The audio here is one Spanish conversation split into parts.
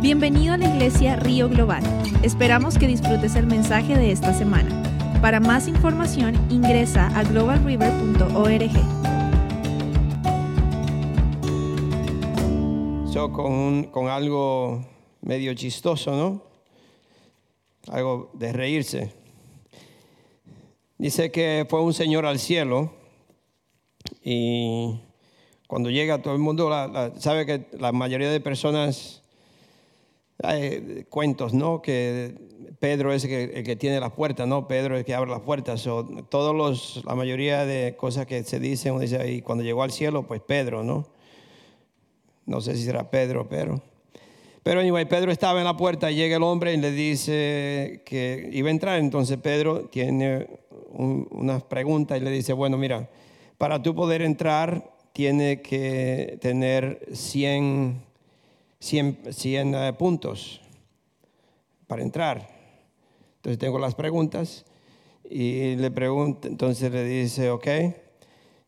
Bienvenido a la iglesia Río Global. Esperamos que disfrutes el mensaje de esta semana. Para más información ingresa a globalriver.org. So, con, con algo medio chistoso, ¿no? Algo de reírse. Dice que fue un señor al cielo y cuando llega todo el mundo, sabe que la mayoría de personas, hay cuentos, ¿no? Que Pedro es el que, tiene las puertas, ¿no? Pedro es el que abre las puertas. Todos los, la mayoría de cosas que se dicen, uno dice, y cuando llegó al cielo, pues Pedro, ¿no? No sé si será Pedro, pero... Pero anyway, Pedro estaba en la puerta llega el hombre y le dice que iba a entrar. Entonces Pedro tiene un- unas preguntas y le dice, bueno, mira, para tú poder entrar tiene que tener 100, 100, 100 eh, puntos para entrar. Entonces tengo las preguntas y le pregunta, entonces le dice, ok.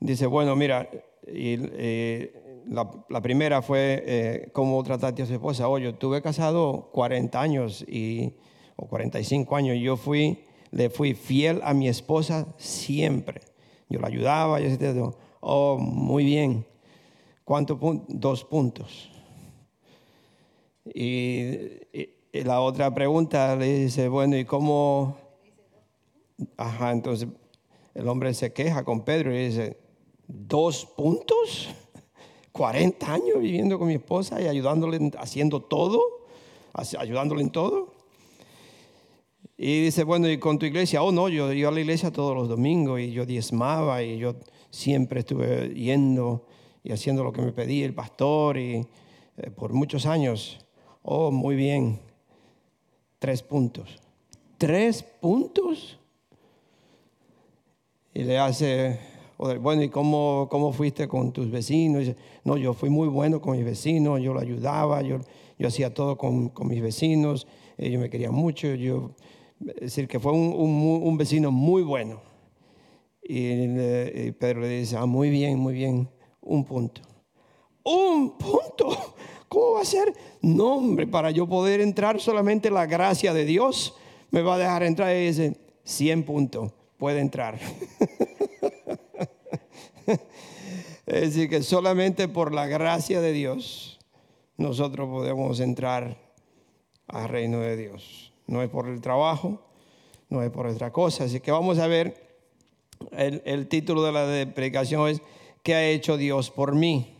Dice, bueno, mira, y, eh, la, primera fue eh, cómo trataste a su esposa. Oye, yo estuve casado 40 años y, o 45 años y yo fui, le fui fiel a mi esposa siempre. Yo la ayudaba, yo decía, oh, muy bien. ¿Cuántos puntos? Dos puntos. Y, y- la otra pregunta le dice, bueno, ¿y cómo? Ajá, entonces el hombre se queja con Pedro y dice, ¿dos puntos? 40 años viviendo con mi esposa y ayudándole, en- haciendo todo, ayudándole en todo. Y dice, bueno, ¿y con tu iglesia? Oh, no, yo iba a la iglesia todos los domingos y yo diezmaba y yo siempre estuve yendo y haciendo lo que me pedía el pastor y eh, por muchos años. Oh, muy bien. Tres puntos. ¿Tres puntos? Y le hace, bueno, ¿y cómo, cómo fuiste con tus vecinos? No, yo fui muy bueno con mis vecinos, yo lo ayudaba, yo, yo hacía todo con, con mis vecinos, ellos me querían mucho, yo, es decir, que fue un, un un vecino muy bueno. Y, y Pedro le dice, ah, muy bien, muy bien, un punto. Un punto. ¿Cómo va a ser? No, hombre, para yo poder entrar solamente la gracia de Dios me va a dejar entrar. Y dice, 100 puntos, puede entrar. es decir, que solamente por la gracia de Dios nosotros podemos entrar al reino de Dios. No es por el trabajo, no es por otra cosa. Así que vamos a ver, el, título de la predicación es, ¿qué ha hecho Dios por mí?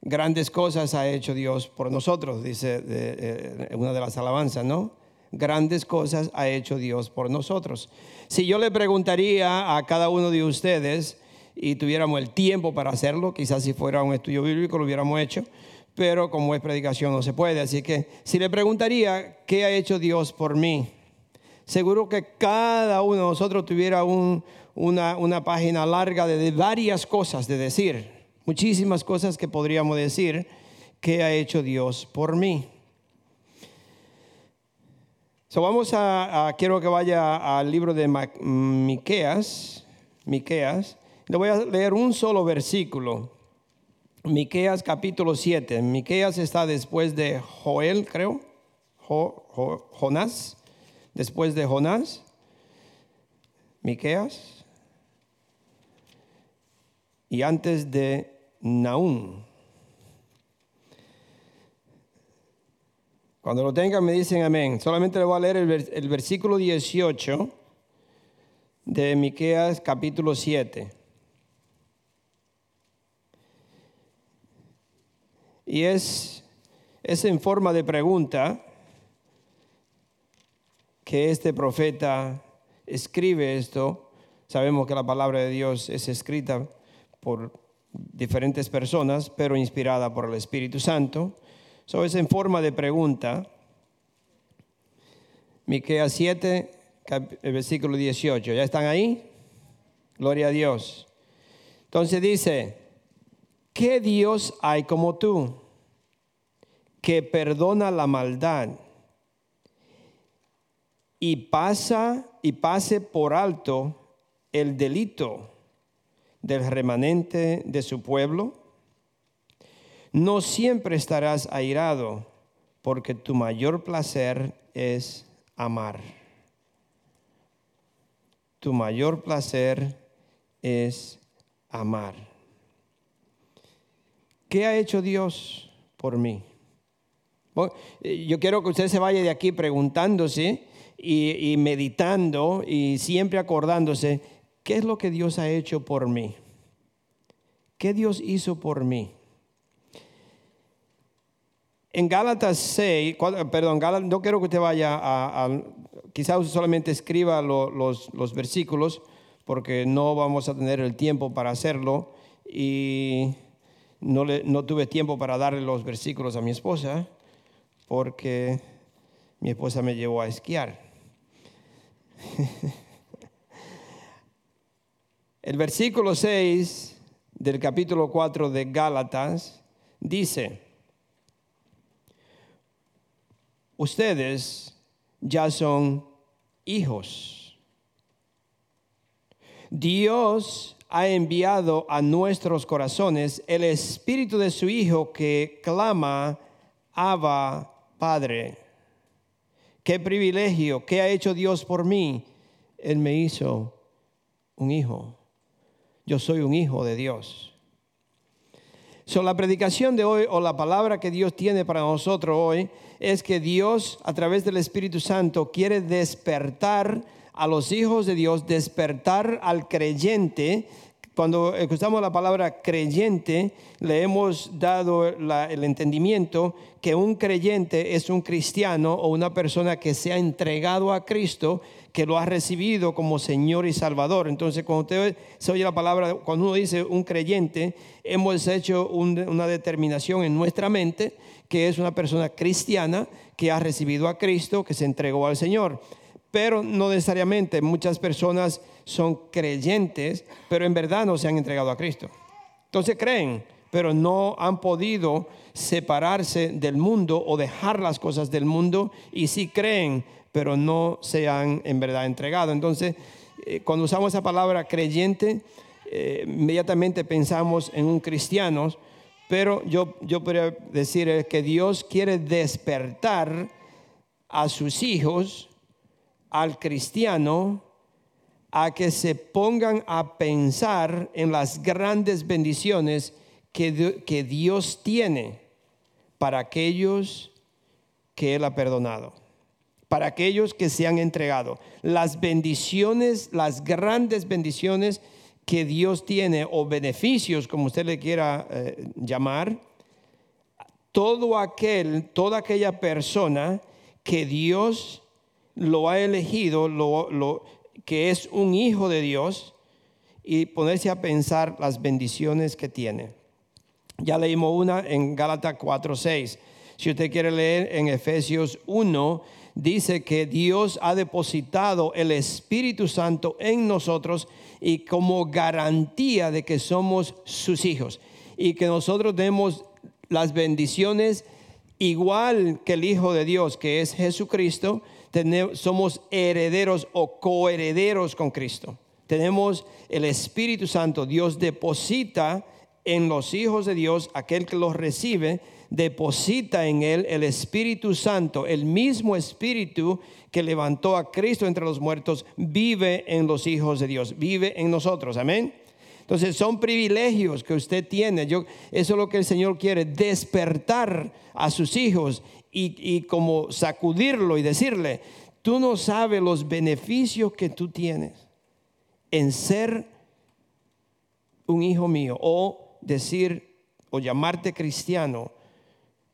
Grandes cosas ha hecho Dios por nosotros, dice de- eh, una de las alabanzas, ¿no? Grandes cosas ha hecho Dios por nosotros. Si yo le preguntaría a cada uno de ustedes y tuviéramos el tiempo para hacerlo, quizás si fuera un estudio bíblico lo hubiéramos hecho, pero como es predicación no se puede. Así que si le preguntaría, ¿qué ha hecho Dios por mí? Seguro que cada uno de nosotros tuviera un- una, una página larga de, de varias cosas de decir, muchísimas cosas que podríamos decir que ha hecho Dios por mí. So vamos a, quiero que vaya al libro de Ma- Miqueas, Miqueas. Le voy a leer un solo versículo. Miqueas capítulo 7. Miqueas está después de Joel, creo. Jo- Jo- Jonás. Después de Jonás. Miqueas. Y antes de Naúm. Cuando lo tengan me dicen amén. Solamente le voy a leer el versículo 18 de Miqueas capítulo 7. Y es, es en forma de pregunta que este profeta escribe esto. Sabemos que la palabra de Dios es escrita por diferentes personas, pero inspirada por el Espíritu Santo. So es en forma de pregunta. Miqueas 7, cap- el versículo 18. ¿Ya están ahí? Gloria a Dios. Entonces dice, ¿qué Dios hay como tú que perdona la maldad y pasa y pase por alto el delito del remanente de su pueblo? no siempre estarás airado, porque tu mayor placer es amar. Tu mayor placer es amar. ¿Qué ha hecho Dios por mí? Eh, yo quiero que usted se vaya de aquí preguntándose y, y, meditando y siempre acordándose, ¿qué es lo que Dios ha hecho por mí? ¿Qué Dios hizo por mí? En Gálatas 6, perdón, Gálatas, no quiero que usted vaya a, quizás solamente escriba los, los, versículos, porque no vamos a tener el tiempo para hacerlo y no, le, no tuve tiempo para darle los versículos a mi esposa, porque mi esposa me llevó a esquiar. el versículo 6 del capítulo 4 de Gálatas dice, ustedes ya son hijos. Dios ha enviado a nuestros corazones el espíritu de su Hijo que clama, Abba, Padre. Qué privilegio, qué ha hecho Dios por mí. Él me hizo un hijo. Yo soy un hijo de Dios. So, la predicación de hoy o la palabra que Dios tiene para nosotros hoy es que Dios a través del Espíritu Santo quiere despertar a los hijos de Dios, despertar al creyente. Cuando escuchamos la palabra creyente, le hemos dado el entendimiento que un creyente es un cristiano o una persona que se ha entregado a Cristo que lo ha recibido como Señor y Salvador. Entonces, cuando se oye la palabra, cuando uno dice un creyente, hemos hecho una determinación en nuestra mente que es una persona cristiana que ha recibido a Cristo, que se entregó al Señor. Pero no necesariamente muchas personas son creyentes, pero en verdad no se han entregado a Cristo. Entonces creen, pero no han podido separarse del mundo o dejar las cosas del mundo y sí creen, pero no se han en verdad entregado. Entonces, eh, cuando usamos esa palabra creyente, eh, inmediatamente pensamos en un cristiano, pero yo, yo podría decir que Dios quiere despertar a sus hijos, al cristiano, a que se pongan a pensar en las grandes bendiciones que, que Dios tiene para aquellos que Él ha perdonado para aquellos que se han entregado. Las bendiciones, las grandes bendiciones que Dios tiene o beneficios, como usted le quiera eh, llamar, todo aquel, toda aquella persona que Dios lo ha elegido, lo, que es un hijo de Dios, y ponerse a pensar las bendiciones que tiene. Ya leímos una en Gálatas 4:6. Si usted quiere leer en Efesios 1, dice que Dios ha depositado el Espíritu Santo en nosotros y como garantía de que somos sus hijos y que nosotros demos las bendiciones igual que el Hijo de Dios, que es Jesucristo, tenemos, somos herederos o coherederos con Cristo. Tenemos el Espíritu Santo, Dios deposita en los hijos de Dios, aquel que los recibe, deposita en él el Espíritu Santo, el mismo Espíritu que levantó a Cristo entre los muertos, vive en los hijos de Dios, vive en nosotros. Amén. Entonces son privilegios que usted tiene. Yo, eso es lo que el Señor quiere, despertar a sus hijos y, y como sacudirlo y decirle, tú no sabes los beneficios que tú tienes en ser un hijo mío o decir o llamarte cristiano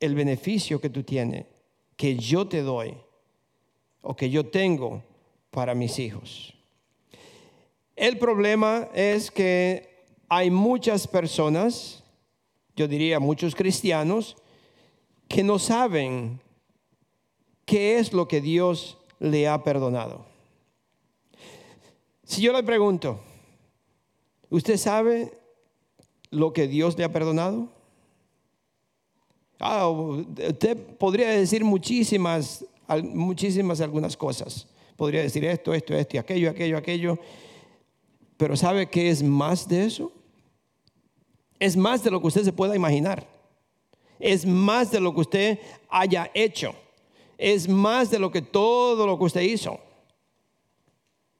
el beneficio que tú tienes, que yo te doy o que yo tengo para mis hijos. El problema es que hay muchas personas, yo diría muchos cristianos, que no saben qué es lo que Dios le ha perdonado. Si yo le pregunto, ¿usted sabe lo que Dios le ha perdonado? Ah, usted podría decir muchísimas, muchísimas algunas cosas. Podría decir esto, esto, esto y aquello, aquello, aquello. Pero ¿sabe qué es más de eso? Es más de lo que usted se pueda imaginar. es más de lo que usted haya hecho. Es más de lo que todo lo que usted hizo.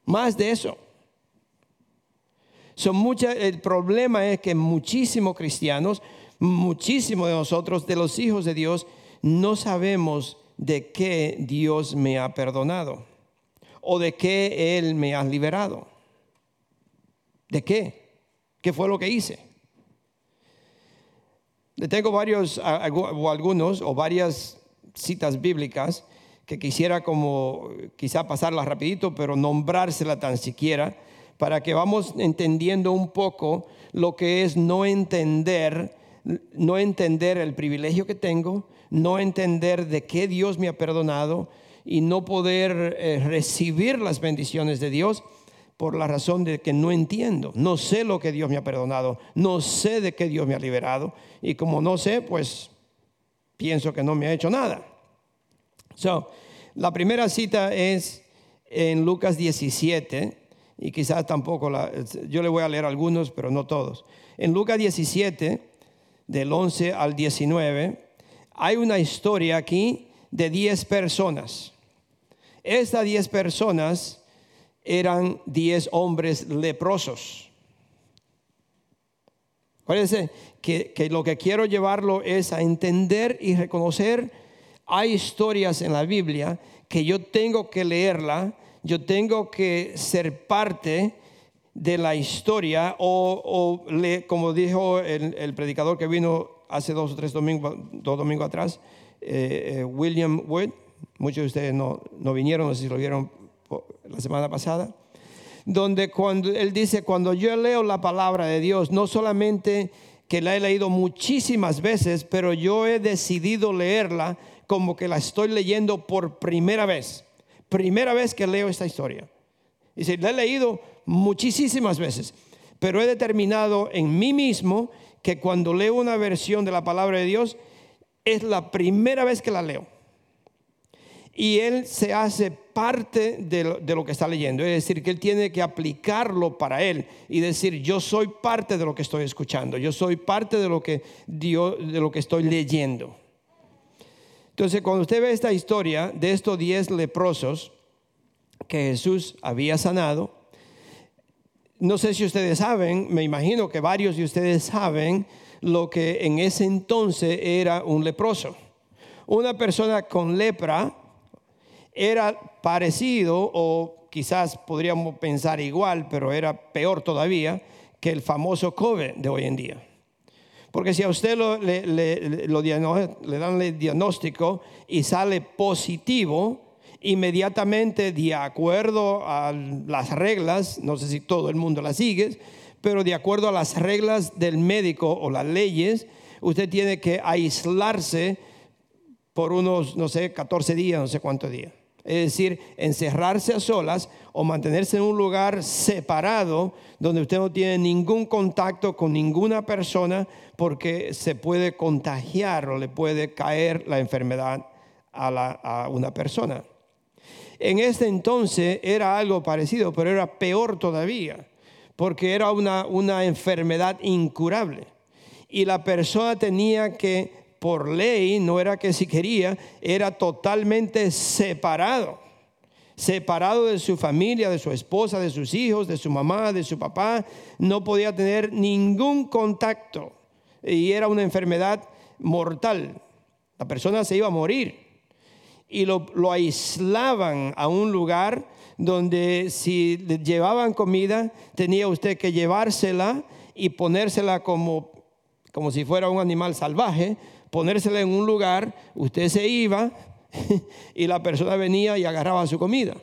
Más de eso. Son mucha, el problema es que muchísimos cristianos, muchísimos de nosotros, de los hijos de Dios, no sabemos de qué Dios me ha perdonado o de qué Él me ha liberado. ¿De qué? ¿Qué fue lo que hice? Tengo varios, o algunos, o varias citas bíblicas que quisiera como, quizá pasarlas rapidito, pero nombrársela tan siquiera, para que vamos entendiendo un poco lo que es no entender, no entender el privilegio que tengo, no entender de qué Dios me ha perdonado y no poder eh, recibir las bendiciones de Dios por la razón de que no entiendo, no sé lo que Dios me ha perdonado, no sé de qué Dios me ha liberado y como no sé, pues pienso que no me ha hecho nada. So, la primera cita es en Lucas 17 y quizás tampoco la, yo le voy a leer algunos, pero no todos. En Lucas 17 del 11 al 19 hay una historia aquí de 10 personas. Estas 10 personas eran 10 hombres leprosos. Acuérdense que, que lo que quiero llevarlo es a entender y reconocer, hay historias en la Biblia que yo tengo que leerla, yo tengo que ser parte de la historia o, como dijo el, predicador que vino hace dos o tres domingos, dos domingos atrás, eh, eh, William Wood, muchos de ustedes no, no vinieron, no sé si lo vieron la semana pasada, donde cuando él dice, cuando yo leo la palabra de Dios, no solamente que la he leído muchísimas veces, pero yo he decidido leerla como que la estoy leyendo por primera vez. Primera vez que leo esta historia. Dice, la he leído muchísimas veces, pero he determinado en mí mismo que cuando leo una versión de la palabra de Dios, es la primera vez que la leo y él se hace parte de lo, que está leyendo. Es decir, que él tiene que aplicarlo para él y decir, yo soy parte de lo que estoy escuchando, yo soy parte de lo que, Dios, de lo que estoy leyendo. Entonces, cuando usted ve esta historia de estos diez leprosos que Jesús había sanado, no sé si ustedes saben, me imagino que varios de ustedes saben lo que en ese entonces era un leproso. Una persona con lepra era parecido o quizás podríamos pensar igual, pero era peor todavía que el famoso COVID de hoy en día. Porque si a usted le, le dan el diagnóstico y sale positivo, inmediatamente de acuerdo a las reglas, no sé si todo el mundo las sigue, pero de acuerdo a las reglas del médico o las leyes, usted tiene que aislarse por unos, no sé, 14 días, no sé cuántos días es decir, encerrarse a solas o mantenerse en un lugar separado donde usted no tiene ningún contacto con ninguna persona porque se puede contagiar o le puede caer la enfermedad a, una persona. En este entonces era algo parecido, pero era peor todavía, porque era una, una enfermedad incurable. Y la persona tenía que por ley, no era que si quería, era totalmente separado. Separado de su familia, de su esposa, de sus hijos, de su mamá, de su papá. No podía tener ningún contacto. Y era una enfermedad mortal. La persona se iba a morir. Y lo, lo aislaban a un lugar donde si llevaban comida, tenía usted que llevársela y ponérsela como, como si fuera un animal salvaje, ponérsela en un lugar, usted se iba y la persona venía y agarraba su comida.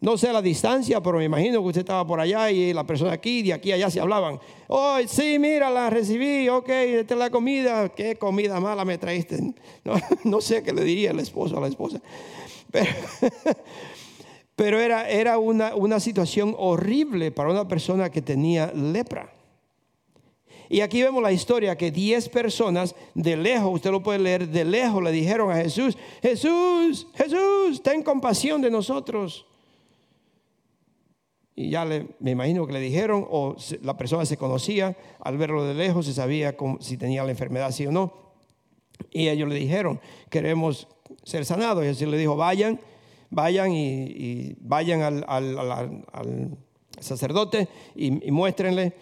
No sé la distancia, pero me imagino que usted estaba por allá y la persona aquí, de aquí a allá se hablaban. Oh, sí, mira, la recibí, ok, esta es la comida. ¿Qué comida mala me traíste? No, sé qué le diría el esposo a la esposa. Pero, era, era una, una situación horrible para una persona que tenía lepra. Y aquí vemos la historia que 10 personas de lejos, usted lo puede leer, de lejos le dijeron a Jesús, Jesús, Jesús, ten compasión de nosotros. Y ya le, me imagino que le dijeron, o la persona se conocía, al verlo de lejos se sabía si tenía la enfermedad, sí o no. Y ellos le dijeron, queremos ser sanados. Y así le dijo, vayan, vayan y, vayan al, sacerdote y, y muéstrenle.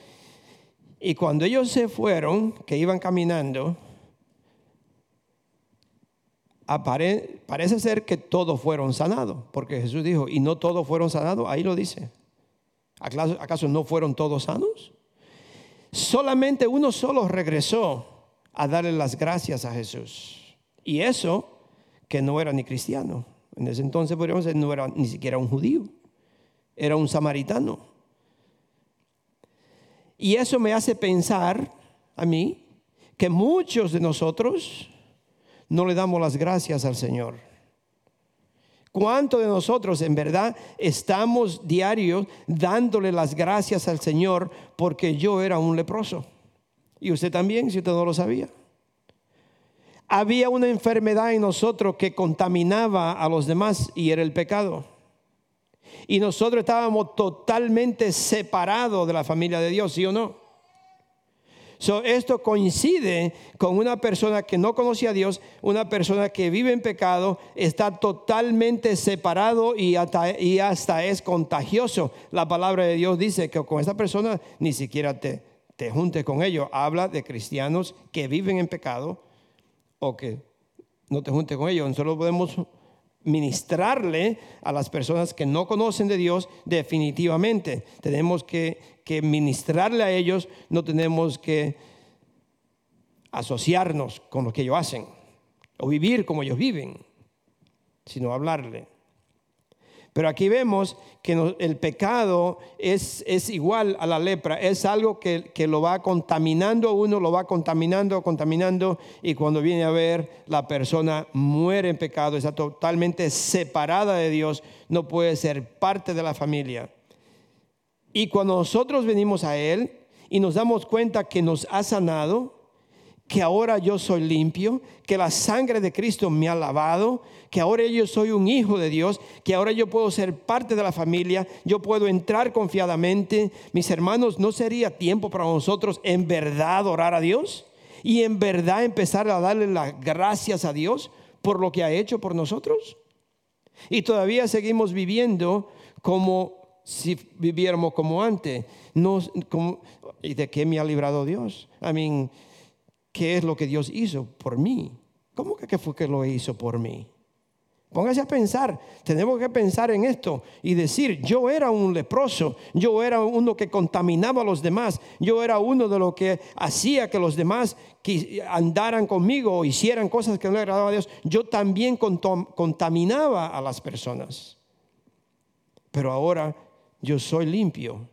Y cuando ellos se fueron, que iban caminando, parece ser que todos fueron sanados, porque Jesús dijo, y no todos fueron sanados, ahí lo dice. ¿Acaso no fueron todos sanos? Solamente uno solo regresó a darle las gracias a Jesús. Y eso que no era ni cristiano. En ese entonces podríamos decir, no era ni siquiera un judío, era un samaritano. Y eso me hace pensar a mí que muchos de nosotros no le damos las gracias al Señor. ¿Cuántos de nosotros en verdad estamos diarios dándole las gracias al Señor porque yo era un leproso? Y usted también, si usted no lo sabía. Había una enfermedad en nosotros que contaminaba a los demás y era el pecado. Y nosotros estábamos totalmente separados de la familia de Dios, ¿sí o no? Esto coincide con una persona que no conocía a Dios, una persona que vive en pecado, está totalmente separado y hasta, y hasta es contagioso. La palabra de Dios dice que con esta persona ni siquiera te, te juntes con ellos. Habla de cristianos que viven en pecado o que no te juntes con ellos. Nosotros podemos ministrarle a las personas que no conocen de Dios definitivamente. Tenemos que, que ministrarle a ellos, no tenemos que asociarnos con lo que ellos hacen o vivir como ellos viven, sino hablarle. Pero aquí vemos que el pecado es, es, igual a la lepra, es algo que, que, lo va contaminando uno, lo va contaminando, contaminando, y cuando viene a ver, la persona muere en pecado, está totalmente separada de Dios, no puede ser parte de la familia. Y cuando nosotros venimos a Él y nos damos cuenta que nos ha sanado, que ahora yo soy limpio, que la sangre de Cristo me ha lavado, que ahora yo soy un hijo de Dios, que ahora yo puedo ser parte de la familia, yo puedo entrar confiadamente. Mis hermanos, ¿no sería tiempo para nosotros en verdad orar a Dios? Y en verdad empezar a darle las gracias a Dios por lo que ha hecho por nosotros. Y todavía seguimos viviendo como si viviéramos como antes. ¿Y de qué me ha librado Dios? I qué es lo que Dios hizo por mí. ¿Cómo fue que lo hizo por mí? Póngase a pensar, tenemos que pensar en esto y decir, yo era un leproso, yo era uno que contaminaba a los demás, yo era uno de los que hacía que los demás andaran conmigo o hicieran cosas que no le agradaban a Dios, yo también contaminaba a las personas. Pero ahora yo soy limpio,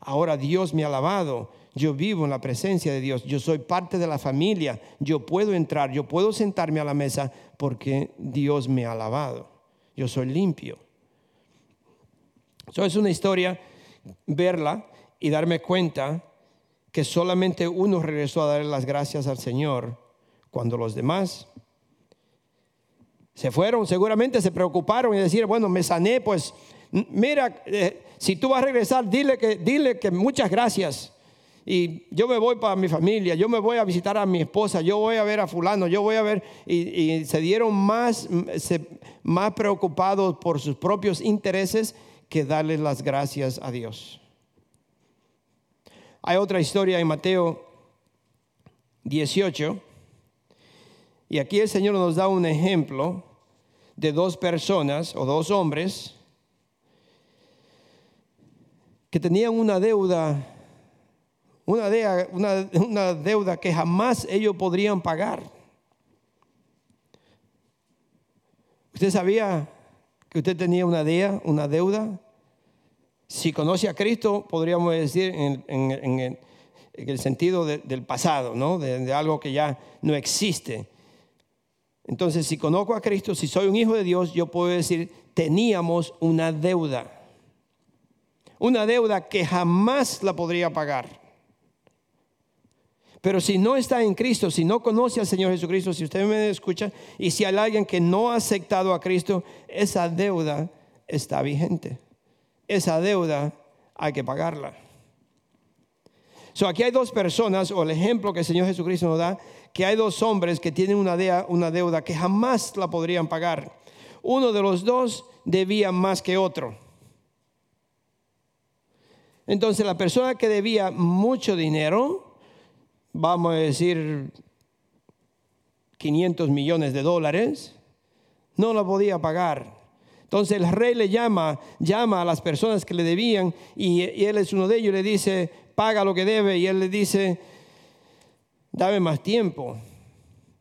ahora Dios me ha lavado, yo vivo en la presencia de Dios, yo soy parte de la familia, yo puedo entrar, yo puedo sentarme a la mesa porque Dios me ha lavado, yo soy limpio. Eso es una historia, verla y darme cuenta que solamente uno regresó a darle las gracias al Señor cuando los demás se fueron, seguramente se preocuparon y decir, bueno, me sané, pues mira, eh, si tú vas a regresar, dile que, dile que muchas gracias y yo me voy para mi familia, yo me voy a visitar a mi esposa, yo voy a ver a fulano, yo voy a ver, y, se dieron más, más preocupados por sus propios intereses que darle las gracias a Dios. Hay otra historia en Mateo 18, y aquí el Señor nos da un ejemplo de dos personas o dos hombres que tenían una deuda una deuda, una, deuda que jamás ellos podrían pagar. ¿Usted sabía que usted tenía una deuda, una deuda? Si conoce a Cristo, podríamos decir en, el sentido del pasado, ¿no? de algo que ya no existe. Entonces, si conozco a Cristo, si soy un hijo de Dios, yo puedo decir, teníamos una deuda. Una deuda que jamás la podría pagar. Pero si no está en Cristo, si no conoce al Señor Jesucristo, si usted me escucha y si hay alguien que no ha aceptado a Cristo, esa deuda está vigente. Esa deuda hay que pagarla. So, aquí hay dos personas, o el ejemplo que el Señor Jesucristo nos da, que hay dos hombres que tienen una una deuda que jamás la podrían pagar. Uno de los dos debía más que otro. Entonces la persona que debía mucho dinero, vamos a decir 500 millones de dólares, no la podía pagar. Entonces el rey le llama, llama a las personas que le debían y, y él es uno de ellos y le dice, paga lo que debe. Y él le dice, dame más tiempo.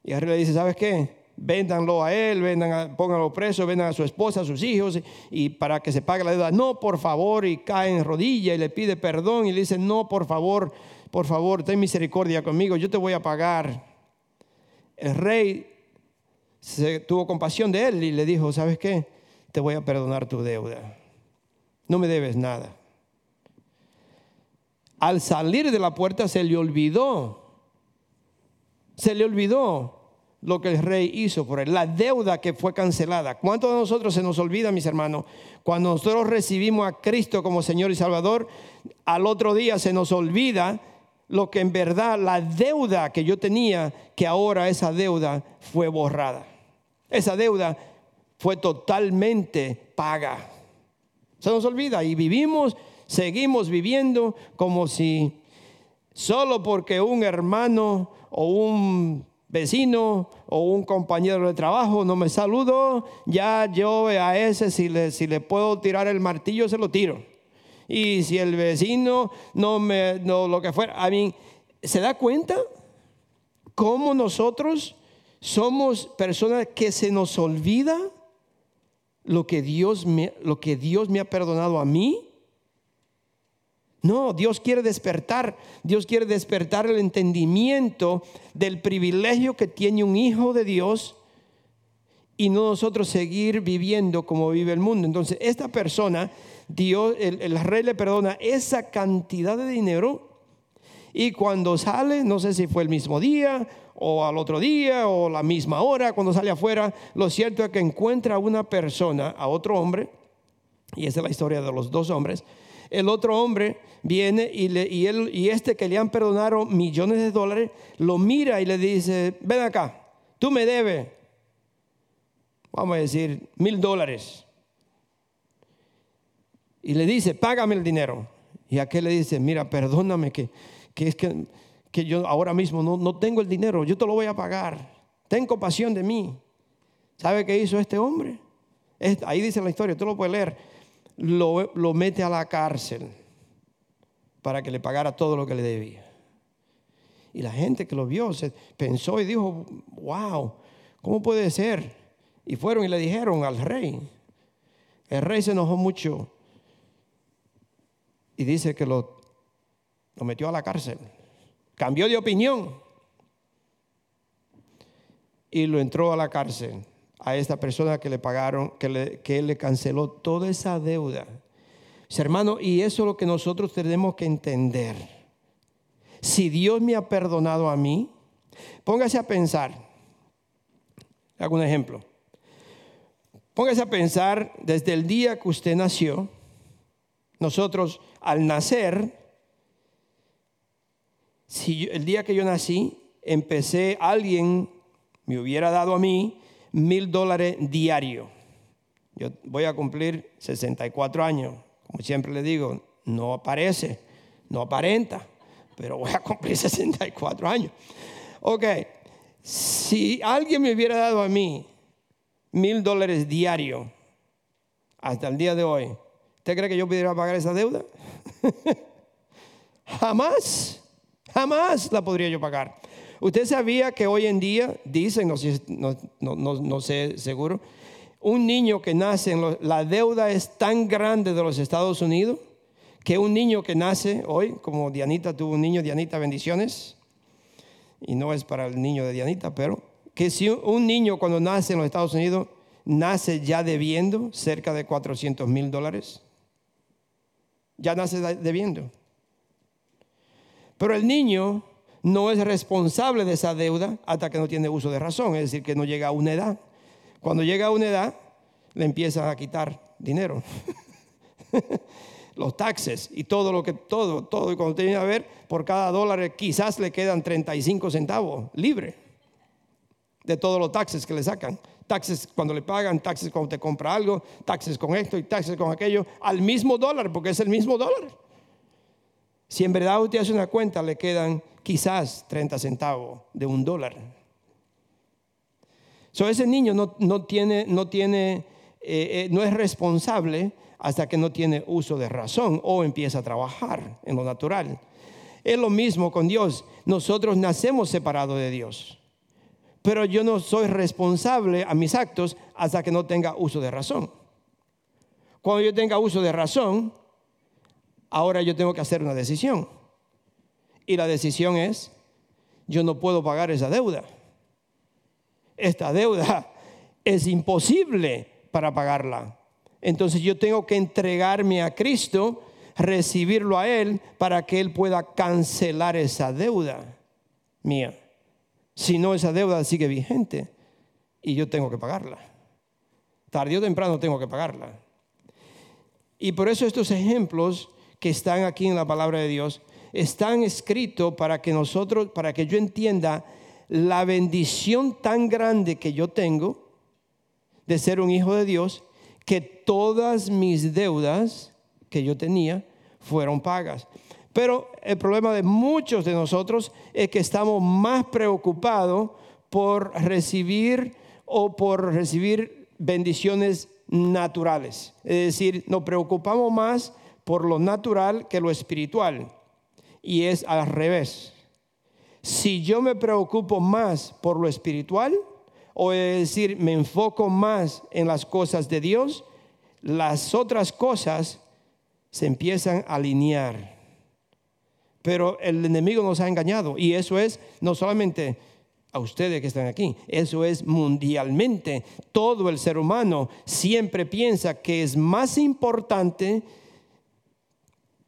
Y el rey le dice, ¿sabes qué? Véndanlo a él, vendan a, pónganlo preso, vendan a su esposa, a sus hijos, y para que se pague la deuda. No, por favor, y cae en rodilla y le pide perdón y le dice, no, por favor, por favor, ten misericordia conmigo, yo te voy a pagar. El rey se, tuvo compasión de él y le dijo, ¿sabes qué? Te voy a perdonar tu deuda. No me debes nada al salir de la puerta se le olvidó, se le olvidó lo que el rey hizo por él, la deuda que fue cancelada. ¿Cuántos de nosotros se nos olvida, mis hermanos? Cuando nosotros recibimos a Cristo como Señor y Salvador, al otro día se nos olvida lo que en verdad la deuda que yo tenía, que ahora esa deuda fue borrada. Esa deuda fue totalmente paga. Se nos olvida y vivimos seguimos viviendo como si solo porque un hermano o un vecino o un compañero de trabajo no me saludó, ya yo a ese si le, si le puedo tirar el martillo se lo tiro. Y si el vecino no me, no lo que fuera, a mí, ¿se da cuenta cómo nosotros somos personas que se nos olvida lo que Dios me, lo que Dios me ha perdonado a mí? No, Dios quiere despertar, Dios quiere despertar el entendimiento del privilegio que tiene un hijo de Dios y no nosotros seguir viviendo como vive el mundo. Entonces, esta persona, Dios, el, el rey le perdona esa cantidad de dinero y cuando sale, no sé si fue el mismo día o al otro día o la misma hora, cuando sale afuera, lo cierto es que encuentra a una persona, a otro hombre, y esa es la historia de los dos hombres, el otro hombre viene y, le, y, él, y este que le han perdonado millones de dólares, lo mira y le dice, ven acá, tú me debes, vamos a decir, mil dólares. Y le dice, págame el dinero. Y aquel le dice, mira, perdóname que, que es que, que, yo ahora mismo no, no tengo el dinero, yo te lo voy a pagar. Ten compasión de mí. ¿Sabe qué hizo este hombre? ahí dice la historia, tú lo puedes leer lo, mete a la cárcel para que le pagara todo lo que le debía. Y la gente que lo vio se pensó y dijo, wow, ¿cómo puede ser? Y fueron y le dijeron al rey. El rey se enojó mucho y dice que lo, metió a la cárcel. Cambió de opinión y lo entró a la cárcel a esta persona que le pagaron, que, le, le canceló toda esa deuda. Hermano, y eso es lo que nosotros tenemos que entender. Si Dios me ha perdonado a mí, póngase a pensar. Hago un ejemplo. Póngase a pensar desde el día que usted nació, nosotros al nacer, el día que yo nací, empecé, alguien me hubiera dado a mí mil dólares diario. Yo voy a cumplir 64 años. Como siempre le digo, no aparece, no aparenta, pero voy a cumplir 64 años. Ok, si alguien me hubiera dado a mí mil dólares diario hasta el día de hoy, ¿usted cree que yo pudiera pagar esa deuda? jamás, jamás la podría yo pagar. Usted sabía que hoy en día, dicen, no, sé seguro, un niño que nace, en la deuda es tan grande de los Estados Unidos que un niño que nace hoy, como Dianita tuvo un niño, Dianita, bendiciones, y no es para el niño de Dianita, pero que si un niño cuando nace en los Estados Unidos nace ya debiendo cerca de 400 mil dólares, ya nace debiendo. Pero el niño no es responsable de esa deuda hasta que no tiene uso de razón, es decir, que no llega a una edad. Cuando llega a una edad, le empiezan a quitar dinero. los taxes y todo lo que, todo, todo. Y cuando tiene a ver, por cada dólar quizás le quedan 35 centavos libre de todos los taxes que le sacan. Taxes cuando le pagan, taxes cuando te compra algo, taxes con esto y taxes con aquello, al mismo dólar, porque es el mismo dólar. Si en verdad usted hace una cuenta, le quedan quizás 30 centavos de un dólar. So, ese niño no, tiene, no, tiene eh, eh, no es responsable hasta que no tiene uso de razón o empieza a trabajar en lo natural. Es lo mismo con Dios. Nosotros nacemos separados de Dios. Pero yo no soy responsable a mis actos hasta que no tenga uso de razón. Cuando yo tenga uso de razón, ahora yo tengo que hacer una decisión. Y la decisión es, yo no puedo pagar esa deuda. Esta deuda es imposible para pagarla. Entonces yo tengo que entregarme a Cristo, recibirlo a Él para que Él pueda cancelar esa deuda mía. Si no, esa deuda sigue vigente y yo tengo que pagarla. Tarde o temprano tengo que pagarla. Y por eso estos ejemplos que están aquí en la palabra de Dios están escritos para que nosotros, para que yo entienda la bendición tan grande que yo tengo de ser un hijo de Dios que todas mis deudas que yo tenía fueron pagas. Pero el problema de muchos de nosotros es que estamos más preocupados por recibir o por recibir bendiciones naturales. Es decir, nos preocupamos más por lo natural que lo espiritual. Y es al revés. Si yo me preocupo más por lo espiritual, o es decir, me enfoco más en las cosas de Dios, las otras cosas se empiezan a alinear. Pero el enemigo nos ha engañado y eso es no solamente a ustedes que están aquí, eso es mundialmente. Todo el ser humano siempre piensa que es más importante,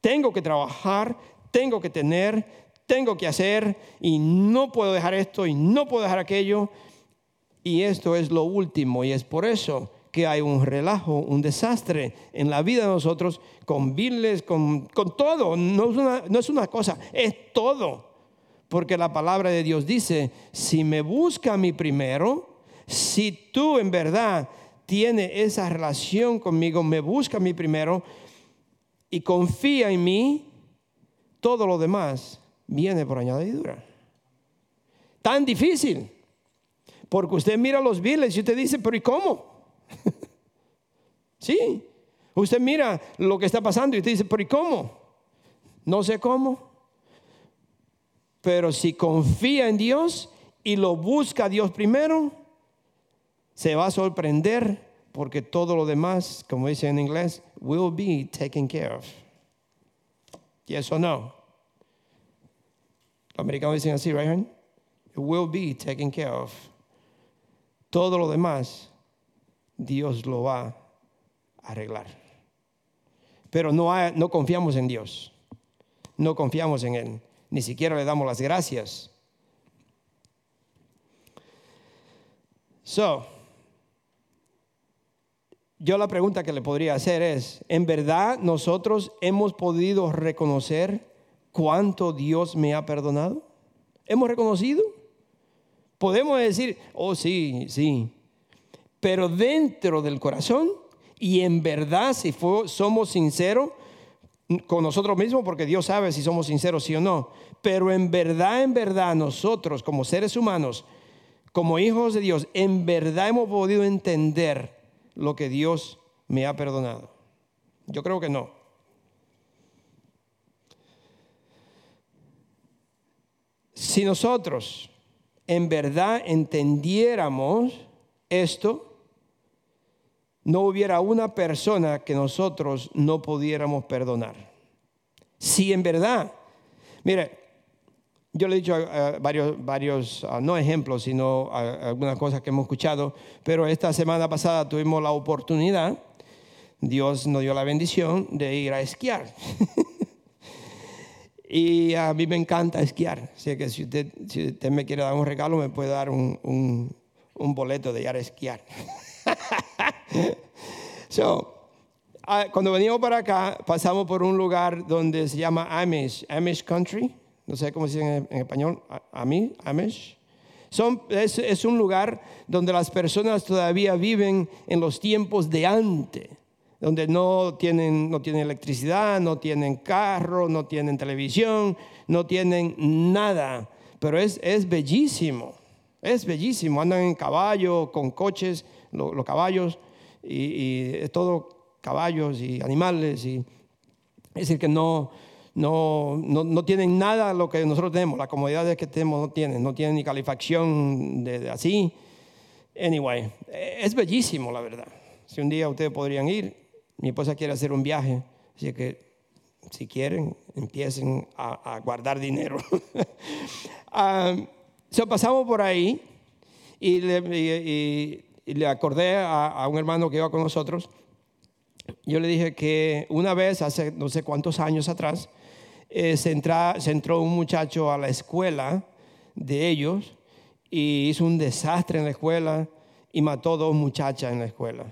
tengo que trabajar, tengo que tener, tengo que hacer y no puedo dejar esto y no puedo dejar aquello y esto es lo último y es por eso que hay un relajo, un desastre en la vida de nosotros con viles, con, todo. No es, una, no es una cosa, es todo. Porque la palabra de Dios dice, si me busca a mí primero, si tú en verdad tienes esa relación conmigo, me busca a mí primero y confía en mí, todo lo demás viene por añadidura. Tan difícil porque usted mira los biles y usted dice, pero ¿y cómo? Sí, usted mira lo que está pasando y usted dice, pero ¿y cómo? No sé cómo. Pero si confía en Dios y lo busca a Dios primero, se va a sorprender porque todo lo demás, como dice en inglés, will be taken care of. Yes or no? Los americanos dicen así, right? Will be taken care of. Todo lo demás, Dios lo va arreglar. Pero no, no confiamos en Dios. No confiamos en Él. Ni siquiera le damos las gracias. So, yo la pregunta que le podría hacer es, ¿en verdad nosotros hemos podido reconocer cuánto Dios me ha perdonado? ¿Hemos reconocido? Podemos decir, oh sí, sí, pero dentro del corazón y en verdad si somos sinceros con nosotros mismos, porque Dios sabe si somos sinceros sí o no, pero en verdad, en verdad nosotros como seres humanos, como hijos de Dios, en verdad hemos podido entender lo que Dios me ha perdonado. Yo creo que no. Si nosotros en verdad entendiéramos esto, no hubiera una persona que nosotros no pudiéramos perdonar. Si en verdad, mire, yo le he dicho varios, varios ah, no ejemplos, sino algunas cosas que hemos escuchado, pero esta semana pasada tuvimos la oportunidad, Dios nos dio la bendición de ir a esquiar. Y a mí me encanta esquiar. Así que si usted, me quiere dar un regalo, me puede dar un, un, boleto de ir a esquiar. so, Ah, cuando veníamos para acá, pasamos por un lugar donde se llama Amish, Amish Country. No sé cómo se dice en, español, Amish. Amish. Son, es, es, un lugar donde las personas todavía viven en los tiempos de antes, donde no tienen, no tienen electricidad, no tienen carro, no tienen televisión, no tienen nada. Pero es, es bellísimo, es bellísimo. Andan en caballo, con coches, los caballos, y, y todo caballos y animales. Y, es decir, que no, no, no, tienen nada lo que nosotros tenemos, las comodidades que tenemos no tienen, no tienen ni calefacción de, así. Anyway, es bellísimo la verdad. Si un día ustedes podrían ir, mi esposa quiere hacer un viaje, así que si quieren, empiecen a, guardar dinero. uh, pasamos por ahí y le, le acordé a, a, un hermano que iba con nosotros yo le dije que una vez, hace no sé cuántos años atrás, eh, se, entró un muchacho a la escuela de ellos y hizo un desastre en la escuela y mató dos muchachas en la escuela.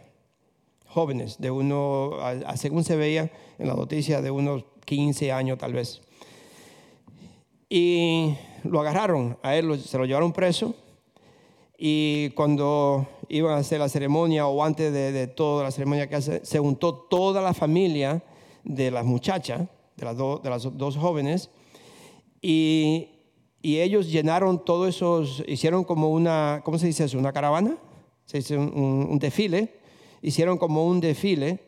Jóvenes, de uno, según se veía en la noticia, de unos 15 años tal vez. Y lo agarraron, a él se lo llevaron preso y cuando iban a hacer la ceremonia o antes de, toda la ceremonia que hace, se juntó toda la familia de las muchachas, de las, dos jóvenes, y, ellos llenaron todos esos, hicieron como una, ¿cómo se dice eso? ¿Una caravana? Se dice un, un desfile, hicieron como un desfile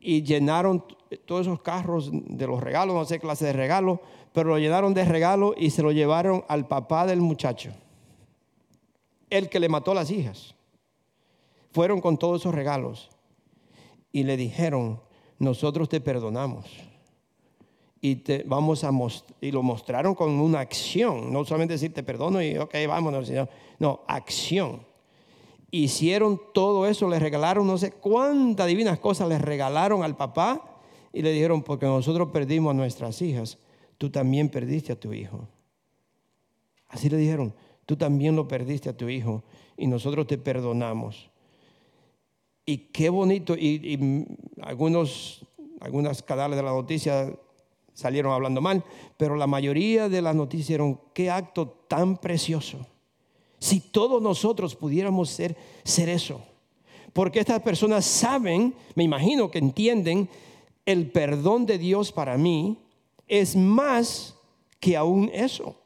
y llenaron todos esos carros de los regalos, no sé clase de regalos, pero lo llenaron de regalos y se lo llevaron al papá del muchacho el que le mató a las hijas. Fueron con todos esos regalos y le dijeron, nosotros te perdonamos. Y, te vamos a y lo mostraron con una acción, no solamente decir te perdono y ok, vámonos, no, acción. Hicieron todo eso, le regalaron no sé cuántas divinas cosas, le regalaron al papá y le dijeron, porque nosotros perdimos a nuestras hijas, tú también perdiste a tu hijo. Así le dijeron, tú también lo perdiste a tu hijo y nosotros te perdonamos. Y qué bonito, y, algunos, algunas canales de la noticia salieron hablando mal, pero la mayoría de las noticias eran, qué acto tan precioso. Si todos nosotros pudiéramos ser, ser eso. Porque estas personas saben, me imagino que entienden, el perdón de Dios para mí es más que aún eso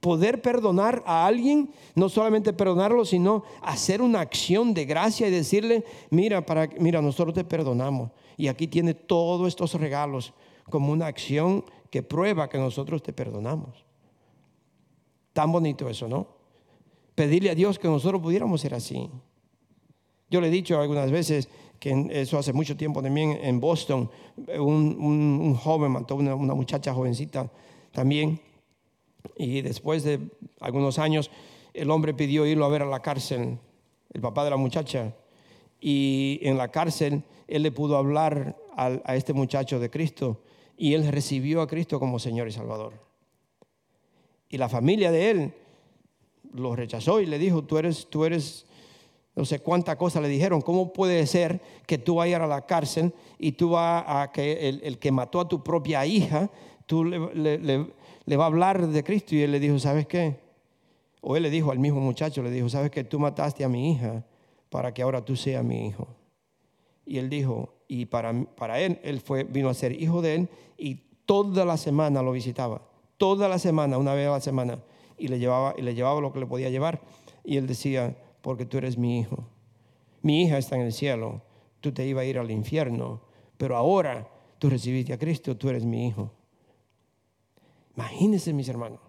poder perdonar a alguien, no solamente perdonarlo, sino hacer una acción de gracia y decirle, mira, para, mira, nosotros te perdonamos. Y aquí tiene todos estos regalos como una acción que prueba que nosotros te perdonamos. Tan bonito eso, ¿no? Pedirle a Dios que nosotros pudiéramos ser así. Yo le he dicho algunas veces que eso hace mucho tiempo también en Boston, un, joven mató a una, una muchacha jovencita también y después de algunos años, el hombre pidió irlo a ver a la cárcel, el papá de la muchacha. Y en la cárcel, él le pudo hablar a, este muchacho de Cristo. Y él recibió a Cristo como Señor y Salvador. Y la familia de él lo rechazó y le dijo, tú eres, tú eres, no sé cuánta cosa le dijeron, ¿cómo puede ser que tú vayas a la cárcel y tú vas a que el, que mató a tu propia hija, tú le, va a hablar de Cristo y él le dijo, ¿sabes qué? O él le dijo al mismo muchacho, le dijo, ¿sabes qué? Tú mataste a mi hija para que ahora tú seas mi hijo. Y él dijo, y para, para él, él fue, vino a ser hijo de él y toda la semana lo visitaba, toda la semana, una vez a la semana, y le llevaba, y le llevaba lo que le podía llevar. Y él decía, porque tú eres mi hijo. Mi hija está en el cielo, tú te ibas a ir al infierno, pero ahora tú recibiste a Cristo, tú eres mi hijo. Imagínense, mis hermanos,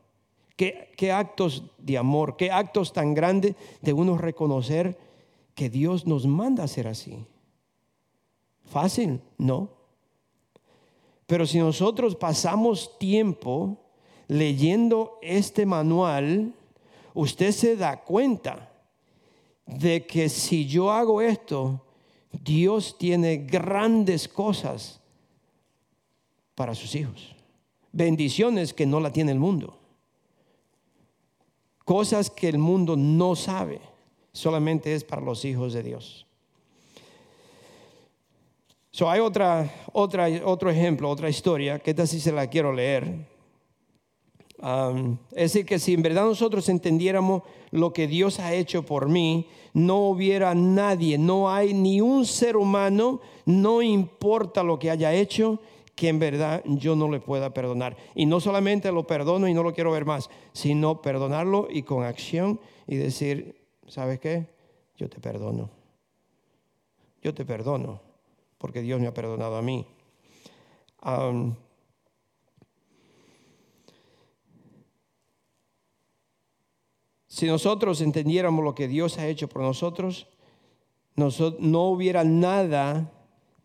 qué, actos de amor, qué actos tan grandes de uno reconocer que Dios nos manda a ser así. Fácil, no. Pero si nosotros pasamos tiempo leyendo este manual, usted se da cuenta de que si yo hago esto, Dios tiene grandes cosas para sus hijos bendiciones que no la tiene el mundo. Cosas que el mundo no sabe, solamente es para los hijos de Dios. So, hay otra, otra, otro ejemplo, otra historia, que esta sí se la quiero leer. Es decir, que si en verdad nosotros entendiéramos lo que Dios ha hecho por mí, no hubiera nadie, no hay ni un ser humano, no importa lo que haya hecho, que en verdad yo no le pueda perdonar. Y no solamente lo perdono y no lo quiero ver más, sino perdonarlo y con acción y decir, ¿sabes qué? Yo te perdono. Yo te perdono porque Dios me ha perdonado a mí. si nosotros entendiéramos lo que Dios ha hecho por nosotros, no hubiera nada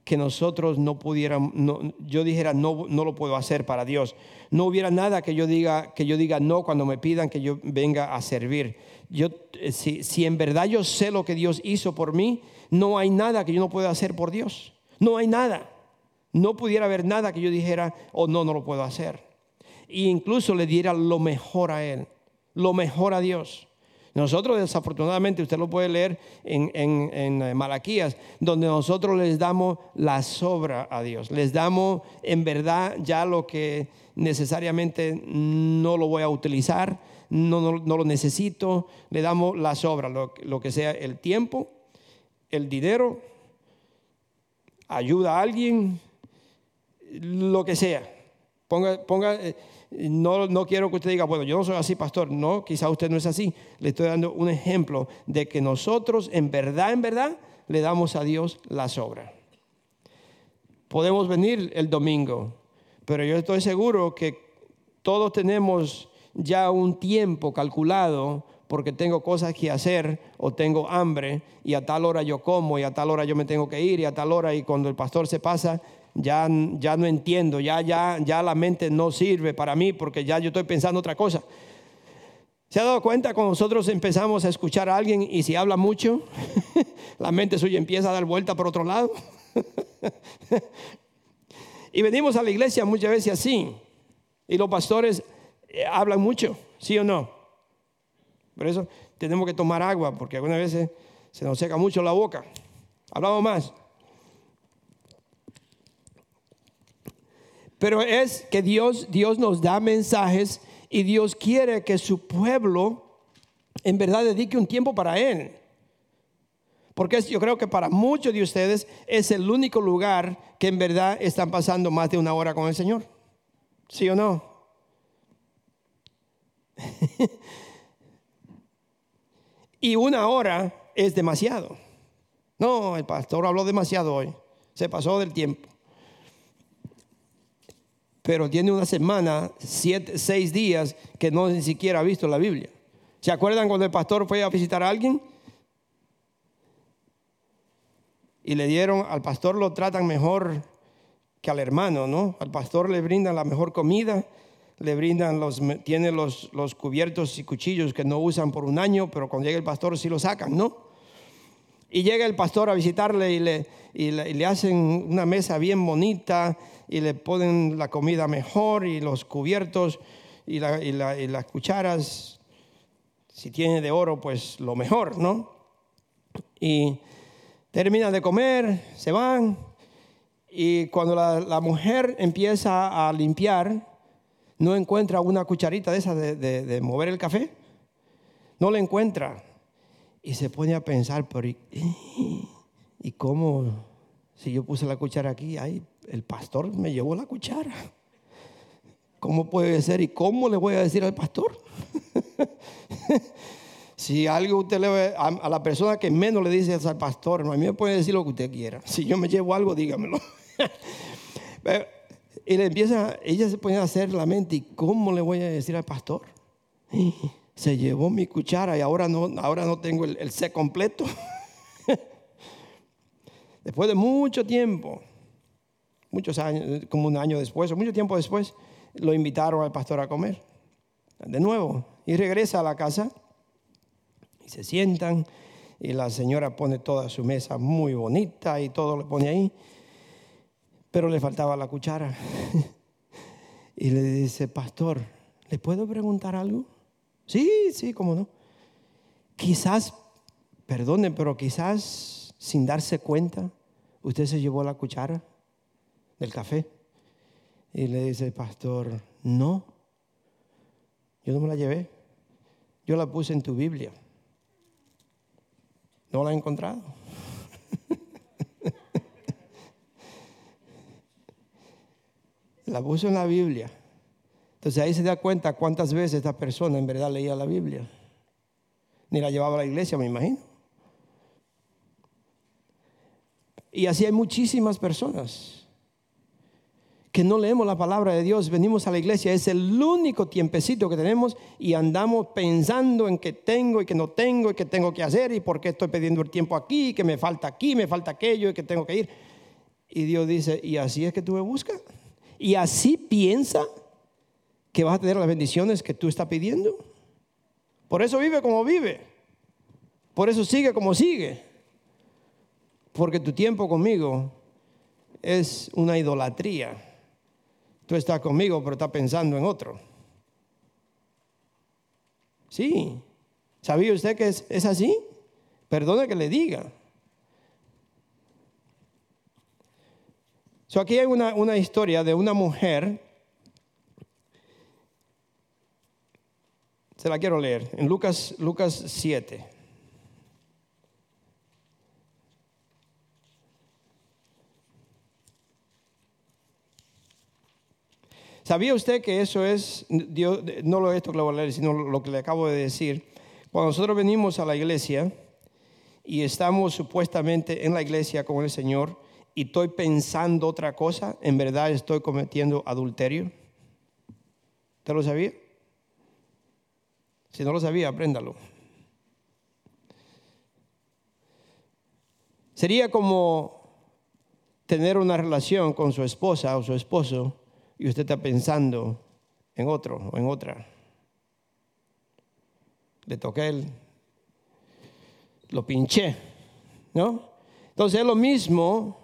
que nosotros no pudiéramos, yo dijera no, no lo puedo hacer para Dios. No hubiera nada que yo diga que yo diga no cuando me pidan que yo venga a servir. Yo, eh, si, si en verdad yo sé lo que Dios hizo por mí, no hay nada que yo no pueda hacer por Dios. No hay nada. No pudiera haber nada que yo dijera, oh no, no lo puedo hacer. E incluso le diera lo mejor a Él, lo mejor a Dios. Nosotros desafortunadamente, usted lo puede leer en, eh, Malaquías, donde nosotros les damos la sobra a Dios. Les damos en verdad ya lo que necesariamente no lo voy a utilizar, no, no, lo necesito, le damos la sobra, lo, lo que sea el tiempo, el dinero, ayuda a alguien, lo que sea. Ponga, ponga, eh, no, no quiero que usted diga, bueno, yo no soy así, pastor. No, quizá usted no es así. Le estoy dando un ejemplo de que nosotros, en verdad, en verdad, le damos a Dios la sobra. Podemos venir el domingo, pero yo estoy seguro que todos tenemos ya un tiempo calculado porque tengo cosas que hacer o tengo hambre y a tal hora yo como y a tal hora yo me tengo que ir y a tal hora y cuando el pastor se pasa ya, ya no entiendo, ya, ya, ya la mente no sirve para mí porque ya yo estoy pensando otra cosa. ¿Se ha dado cuenta cuando nosotros empezamos a escuchar a alguien y si habla mucho, la mente suya empieza a dar vuelta por otro lado? y venimos a la iglesia muchas veces así. Y los pastores eh, hablan mucho, ¿sí o no? Por eso tenemos que tomar agua, porque algunas veces se nos seca mucho la boca. Hablamos más. Pero es que Dios, Dios nos da mensajes y Dios quiere que su pueblo en verdad dedique un tiempo para Él. Porque yo creo que para muchos de ustedes es el único lugar que en verdad están pasando más de una hora con el Señor. ¿Sí o no? y una hora es demasiado. No, el pastor habló demasiado hoy. Se pasó del tiempo pero tiene una semana, seis días que no ni siquiera ha visto la Biblia. ¿Se acuerdan cuando el pastor fue a visitar a alguien? Y le dieron, al pastor lo tratan mejor que al hermano, ¿no? Al pastor le brindan la mejor comida, le brindan los, tiene los, los cubiertos y cuchillos que no usan por un año, pero cuando llega el pastor sí lo sacan, ¿no? Y llega el pastor a visitarle y le, y le hacen una mesa bien bonita y le ponen la comida mejor y los cubiertos y, las cucharas, si tiene de oro, pues lo mejor, ¿no? Y terminan de comer, se van, y cuando la, mujer empieza a limpiar, no encuentra una cucharita de esa de, mover el café, no la encuentra. Y se pone a pensar, pero ¿y, cómo? Si yo puse la cuchara aquí, hay el pastor me llevó la cuchara. ¿Cómo puede ser? ¿Y cómo le voy a decir al pastor? si algo usted le a, a la persona que menos le dice al pastor, a mí me puede decir lo que usted quiera. Si yo me llevo algo, dígamelo. y le empieza, ella se pone a hacer la mente, ¿y cómo le voy a decir al pastor? Se llevó mi cuchara y ahora no, ahora no tengo el, el completo. Después de mucho tiempo, muchos años, como un año después o mucho tiempo después, lo invitaron al pastor a comer. De nuevo, y regresa a la casa y se sientan y la señora pone toda su mesa muy bonita y todo lo pone ahí, pero le faltaba la cuchara. y le dice, pastor, ¿le puedo preguntar algo? Sí, sí, cómo no. Quizás, perdone, pero quizás sin darse cuenta, ¿usted se llevó la cuchara del café? Y le dice el pastor, no, yo no me la llevé. Yo la puse en tu Biblia. No la he encontrado. la puso en la Biblia. Entonces ahí se da cuenta cuántas veces esta persona en verdad leía la Biblia. Ni la llevaba a la iglesia, me imagino. Y así hay muchísimas personas que no leemos la palabra de Dios, venimos a la iglesia, es el único tiempecito que tenemos y andamos pensando en que tengo y que no tengo y que tengo que hacer y por qué estoy pidiendo el tiempo aquí, que me falta aquí, me falta aquello y que tengo que ir. Y Dios dice, ¿y así es que tú me buscas? ¿Y así piensa que vas a tener las bendiciones que tú estás pidiendo? Por eso vive como vive. Por eso sigue como sigue. Porque tu tiempo conmigo es una idolatría. Tú estás conmigo, pero estás pensando en otro. Sí. ¿Sabía usted que es, así? Perdone que le diga. So aquí hay una, una historia de una mujer. Se la quiero leer. En Lucas, Lucas 7. ¿Sabía usted que eso es, Dios, no lo esto que le voy a leer, sino lo que le acabo de decir? Cuando nosotros venimos a la iglesia y estamos supuestamente en la iglesia con el Señor y estoy pensando otra cosa, en verdad estoy cometiendo adulterio. ¿Usted lo sabía? Si no lo sabía, apréndalo. Sería como tener una relación con su esposa o su esposo y usted está pensando en otro o en otra. Le toqué él, lo pinché, ¿no? Entonces es lo mismo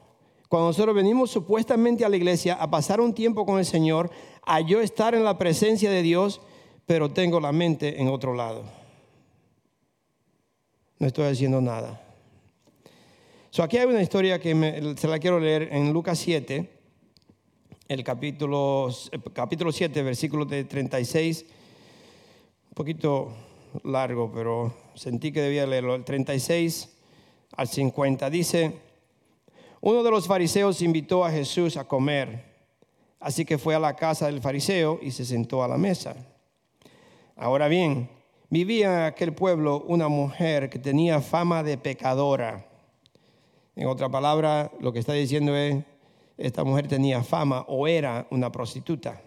cuando nosotros venimos supuestamente a la iglesia a pasar un tiempo con el Señor, a yo estar en la presencia de Dios, pero tengo la mente en otro lado. No estoy haciendo nada. So, aquí hay una historia que se la quiero leer en Lucas 7 el capítulo, capítulo 7, versículo de 36, un poquito largo, pero sentí que debía leerlo, el 36 al 50. Dice, uno de los fariseos invitó a Jesús a comer, así que fue a la casa del fariseo y se sentó a la mesa. Ahora bien, vivía en aquel pueblo una mujer que tenía fama de pecadora. En otra palabra, lo que está diciendo es, esta mujer tenía fama o era una prostituta.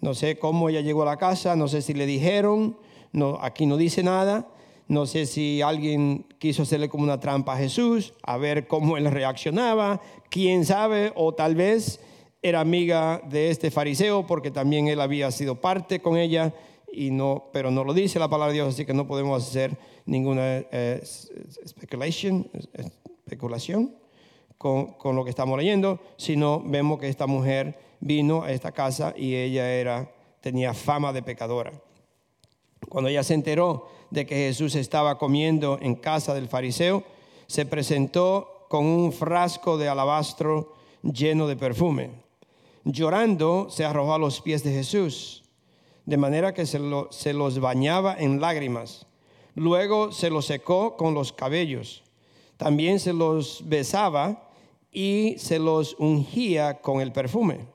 No sé cómo ella llegó a la casa, no sé si le dijeron, no, aquí no dice nada, no sé si alguien quiso hacerle como una trampa a Jesús, a ver cómo él reaccionaba, quién sabe, o tal vez era amiga de este fariseo porque también él había sido parte con ella, y no, pero no lo dice la palabra de Dios, así que no podemos hacer ninguna eh, especulación con, lo que estamos leyendo, sino vemos que esta mujer vino a esta casa y ella era, tenía fama de pecadora. Cuando ella se enteró de que Jesús estaba comiendo en casa del fariseo, se presentó con un frasco de alabastro lleno de perfume. Llorando, se arrojó a los pies de Jesús, de manera que se, se los bañaba en lágrimas. Luego se los secó con los cabellos. También se los besaba y se los ungía con el perfume.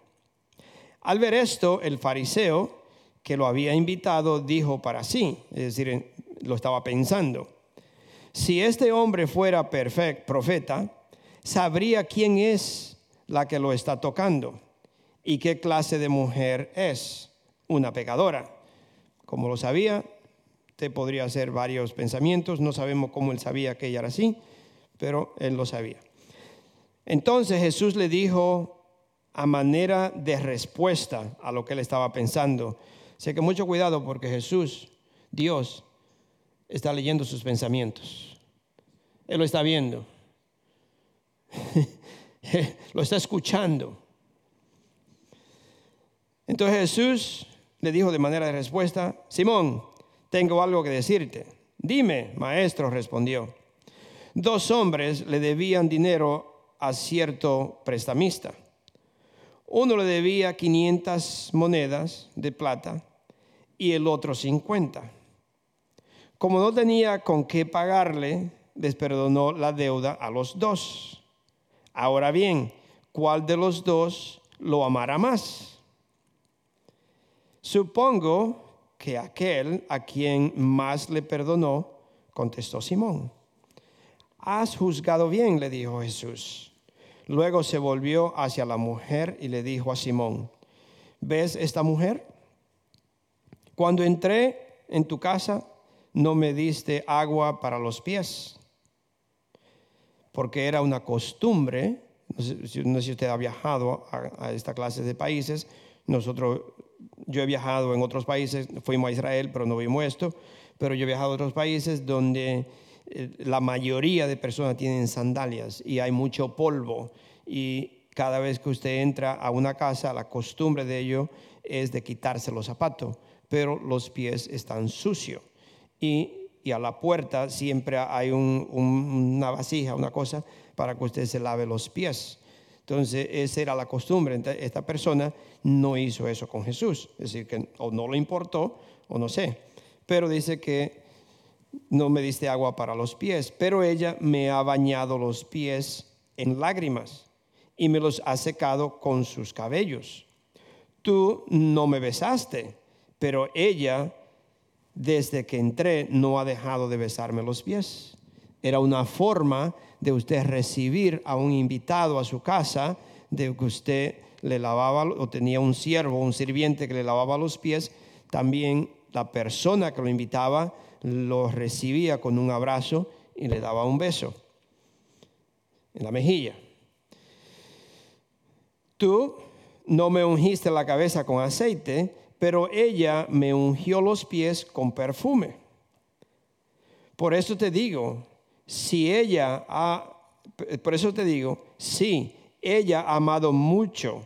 Al ver esto, el fariseo que lo había invitado dijo para sí, es decir, lo estaba pensando, si este hombre fuera perfecto, profeta, sabría quién es la que lo está tocando y qué clase de mujer es, una pecadora. Como lo sabía, te podría hacer varios pensamientos, no sabemos cómo él sabía que ella era así, pero él lo sabía. Entonces Jesús le dijo a manera de respuesta a lo que él estaba pensando. Sé que mucho cuidado porque Jesús, Dios, está leyendo sus pensamientos. Él lo está viendo. lo está escuchando. Entonces Jesús le dijo de manera de respuesta, Simón, tengo algo que decirte. Dime, maestro, respondió. Dos hombres le debían dinero a cierto prestamista. Uno le debía 500 monedas de plata y el otro 50. Como no tenía con qué pagarle, les perdonó la deuda a los dos. Ahora bien, ¿cuál de los dos lo amará más? Supongo que aquel a quien más le perdonó, contestó Simón. Has juzgado bien, le dijo Jesús. Luego se volvió hacia la mujer y le dijo a Simón, ¿ves esta mujer? Cuando entré en tu casa, no me diste agua para los pies, porque era una costumbre, no sé, si usted ha viajado a, a esta clase de países, nosotros, yo he viajado en otros países, fuimos a Israel, pero no vimos esto, pero yo he viajado a otros países donde la mayoría de personas tienen sandalias y hay mucho polvo y cada vez que usted entra a una casa, la costumbre de ello es de quitarse los zapatos, pero los pies están sucios y, a la puerta siempre hay una vasija, una cosa para que usted se lave los pies. Entonces, esa era la costumbre. Esta persona no hizo eso con Jesús. Es decir, que o no le importó o no sé. Pero dice que no me diste agua para los pies, pero ella me ha bañado los pies en lágrimas y me los ha secado con sus cabellos. Tú no me besaste, pero ella, desde que entré, no ha dejado de besarme los pies. Era una forma de usted recibir a un invitado a su casa, de que usted le lavaba o tenía un siervo, un sirviente que le lavaba los pies, también la persona que lo invitaba lo recibía con un abrazo y le daba un beso en la mejilla. Tú no me ungiste la cabeza con aceite, pero ella me ungió los pies con perfume. Por eso te digo, si ella ha, por eso te digo, si ella ha amado mucho,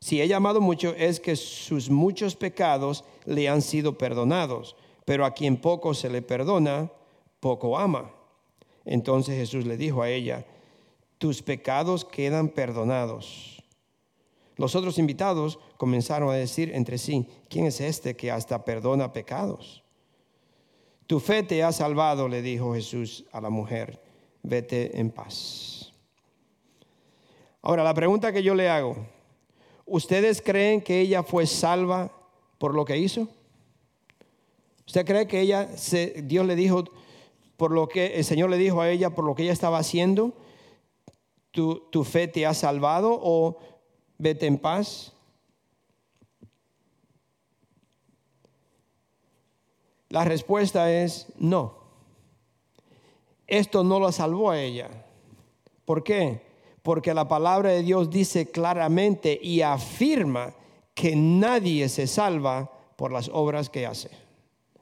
si ella ha amado mucho es que sus muchos pecados le han sido perdonados pero a quien poco se le perdona, poco ama. Entonces Jesús le dijo a ella, tus pecados quedan perdonados. Los otros invitados comenzaron a decir entre sí, ¿quién es este que hasta perdona pecados? Tu fe te ha salvado, le dijo Jesús a la mujer, vete en paz. Ahora, la pregunta que yo le hago, ¿ustedes creen que ella fue salva por lo que hizo? ¿Usted cree que ella, Dios le dijo, por lo que el Señor le dijo a ella, por lo que ella estaba haciendo, tu, tu fe te ha salvado o vete en paz? La respuesta es no. Esto no la salvó a ella. ¿Por qué? Porque la palabra de Dios dice claramente y afirma que nadie se salva por las obras que hace.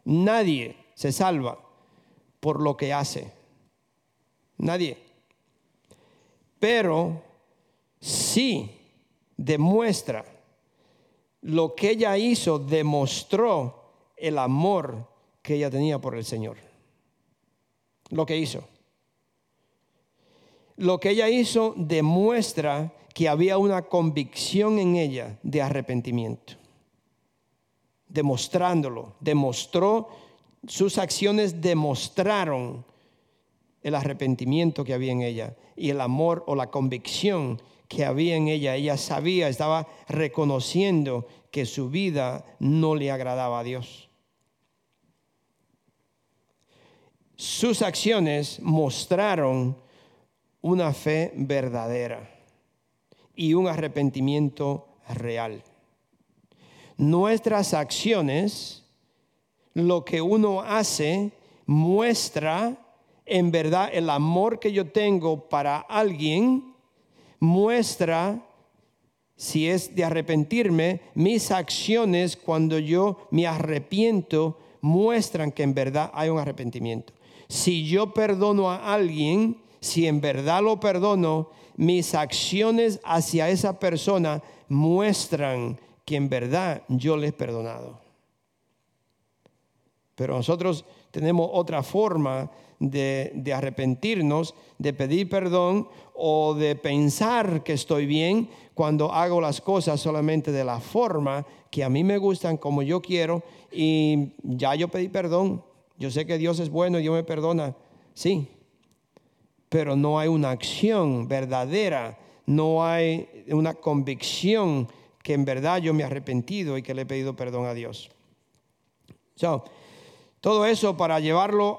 Nadie se salva por lo que hace. Nadie. Pero sí demuestra lo que ella hizo, demostró el amor que ella tenía por el Señor. Lo que hizo. Lo que ella hizo demuestra que había una convicción en ella de arrepentimiento demostrándolo, demostró, sus acciones demostraron el arrepentimiento que había en ella y el amor o la convicción que había en ella. Ella sabía, estaba reconociendo que su vida no le agradaba a Dios. Sus acciones mostraron una fe verdadera y un arrepentimiento real nuestras acciones, lo que uno hace, muestra en verdad el amor que yo tengo para alguien, muestra si es de arrepentirme, mis acciones cuando yo me arrepiento muestran que en verdad hay un arrepentimiento. Si yo perdono a alguien, si en verdad lo perdono, mis acciones hacia esa persona muestran que en verdad yo le he perdonado. Pero nosotros tenemos otra forma de, de, arrepentirnos, de pedir perdón o de pensar que estoy bien cuando hago las cosas solamente de la forma que a mí me gustan, como yo quiero, y ya yo pedí perdón. Yo sé que Dios es bueno y Dios me perdona, sí, pero no hay una acción verdadera, no hay una convicción que en verdad yo me he arrepentido y que le he pedido perdón a Dios. todo eso para llevarlo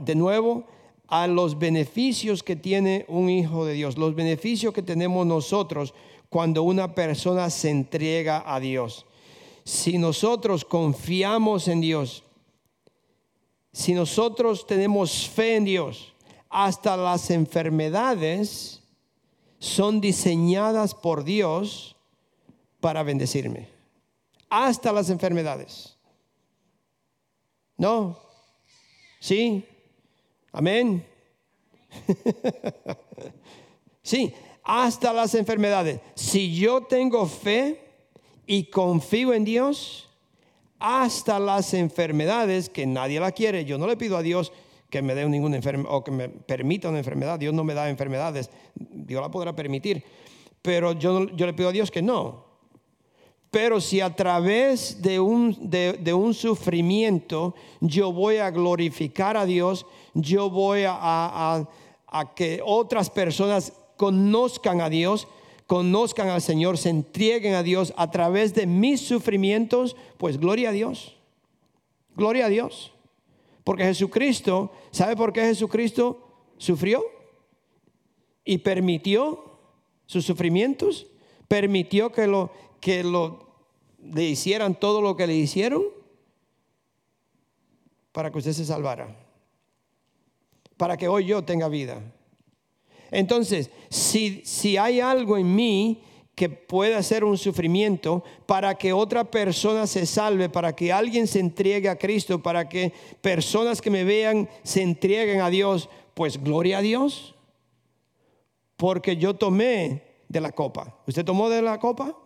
de nuevo a los beneficios que tiene un hijo de Dios, los beneficios que tenemos nosotros cuando una persona se entrega a Dios. Si nosotros confiamos en Dios, si nosotros tenemos fe en Dios, hasta las enfermedades son diseñadas por Dios para bendecirme. Hasta las enfermedades. ¿No? ¿Sí? Amén. sí, hasta las enfermedades. Si yo tengo fe y confío en Dios, hasta las enfermedades que nadie la quiere. Yo no le pido a Dios que me dé ninguna enfermedad o que me permita una enfermedad. Dios no me da enfermedades. Dios la podrá permitir. Pero yo, yo le pido a Dios que no. Pero si a través de un, de, un, sufrimiento yo voy a glorificar a Dios, yo voy a, a que otras personas conozcan a Dios, conozcan al Señor, se entreguen a Dios a través de mis sufrimientos, pues gloria a Dios. Gloria a Dios. Porque Jesucristo, ¿sabe por qué Jesucristo sufrió? Y permitió sus sufrimientos, permitió que lo que lo le hicieran todo lo que le hicieron para que usted se salvara. Para que hoy yo tenga vida. Entonces, si, si hay algo en mí que pueda ser un sufrimiento para que otra persona se salve, para que alguien se entregue a Cristo, para que personas que me vean se entreguen a Dios, pues gloria a Dios. Porque yo tomé de la copa. ¿Usted tomó de la copa?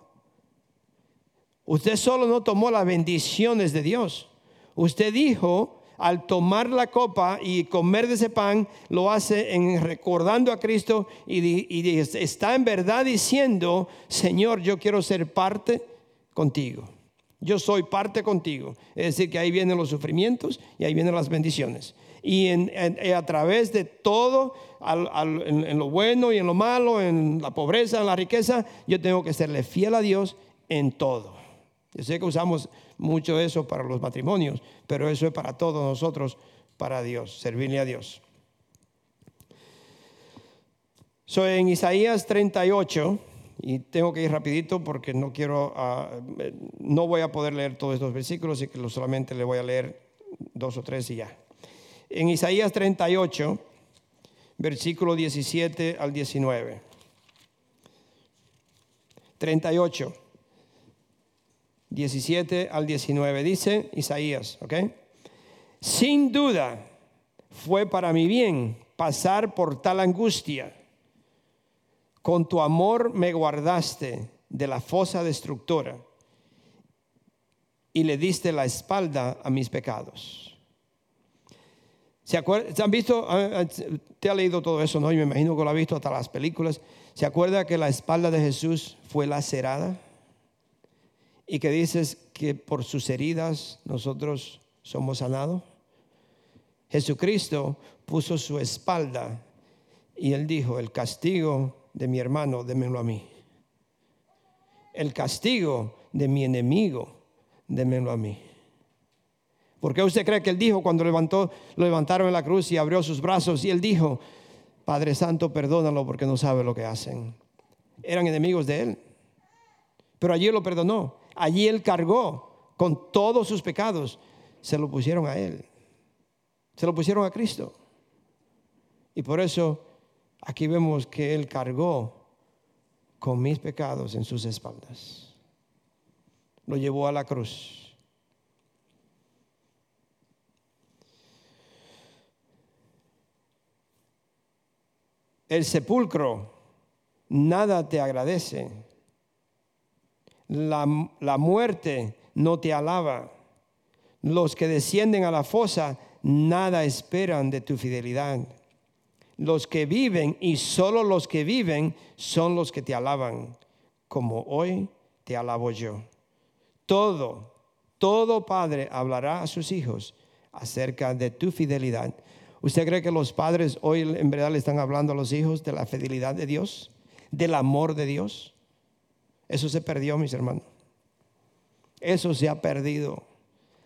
Usted solo no tomó las bendiciones de Dios. Usted dijo, al tomar la copa y comer de ese pan, lo hace en recordando a Cristo y, está en verdad diciendo, Señor, yo quiero ser parte contigo. Yo soy parte contigo. Es decir, que ahí vienen los sufrimientos y ahí vienen las bendiciones. Y a través de todo, en, en lo bueno y en lo malo, en la pobreza, en la riqueza, yo tengo que serle fiel a Dios en todo. Yo sé que usamos mucho eso para los matrimonios, pero eso es para todos nosotros, para Dios, servirle a Dios. Soy en Isaías 38, y tengo que ir rapidito porque no quiero, ah, no voy a poder leer todos estos versículos, y que solamente le voy a leer dos o tres y ya. En Isaías 38, versículo 17 al 19. 38. 17 al 19. Dice Isaías, ¿ok? Sin duda fue para mi bien pasar por tal angustia. Con tu amor me guardaste de la fosa destructora y le diste la espalda a mis pecados. ¿Se, ¿Se han visto? Ah, ah, te ha leído todo eso, ¿no? Y me imagino que lo ha visto hasta las películas. ¿Se acuerda que la espalda de Jesús fue lacerada? Y que dices que por sus heridas nosotros somos sanados. Jesucristo puso su espalda y él dijo, el castigo de mi hermano, démelo a mí. El castigo de mi enemigo, démelo a mí. ¿Por qué usted cree que él dijo cuando levantó, lo levantaron en la cruz y abrió sus brazos y él dijo, Padre Santo, perdónalo porque no sabe lo que hacen? Eran enemigos de él. Pero allí lo perdonó. Allí Él cargó con todos sus pecados. Se lo pusieron a Él. Se lo pusieron a Cristo. Y por eso aquí vemos que Él cargó con mis pecados en sus espaldas. Lo llevó a la cruz. El sepulcro nada te agradece la, muerte no te alaba. Los que descienden a la fosa nada esperan de tu fidelidad. Los que viven y solo los que viven son los que te alaban, como hoy te alabo yo. Todo, todo padre hablará a sus hijos acerca de tu fidelidad. ¿Usted cree que los padres hoy en verdad le están hablando a los hijos de la fidelidad de Dios? ¿Del amor de Dios? Eso se perdió, mis hermanos. Eso se ha perdido.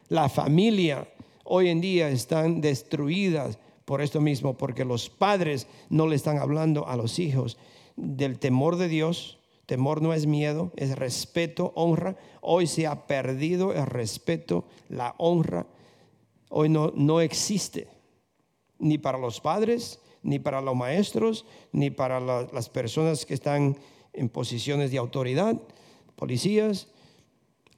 La familia hoy en día están destruidas por esto mismo, porque los padres no le están hablando a los hijos del temor de Dios. Temor no es miedo, es respeto, honra. Hoy se ha perdido el respeto, la honra. Hoy no, no existe, ni para los padres, ni para los maestros, ni para las personas que están en posiciones de autoridad, policías,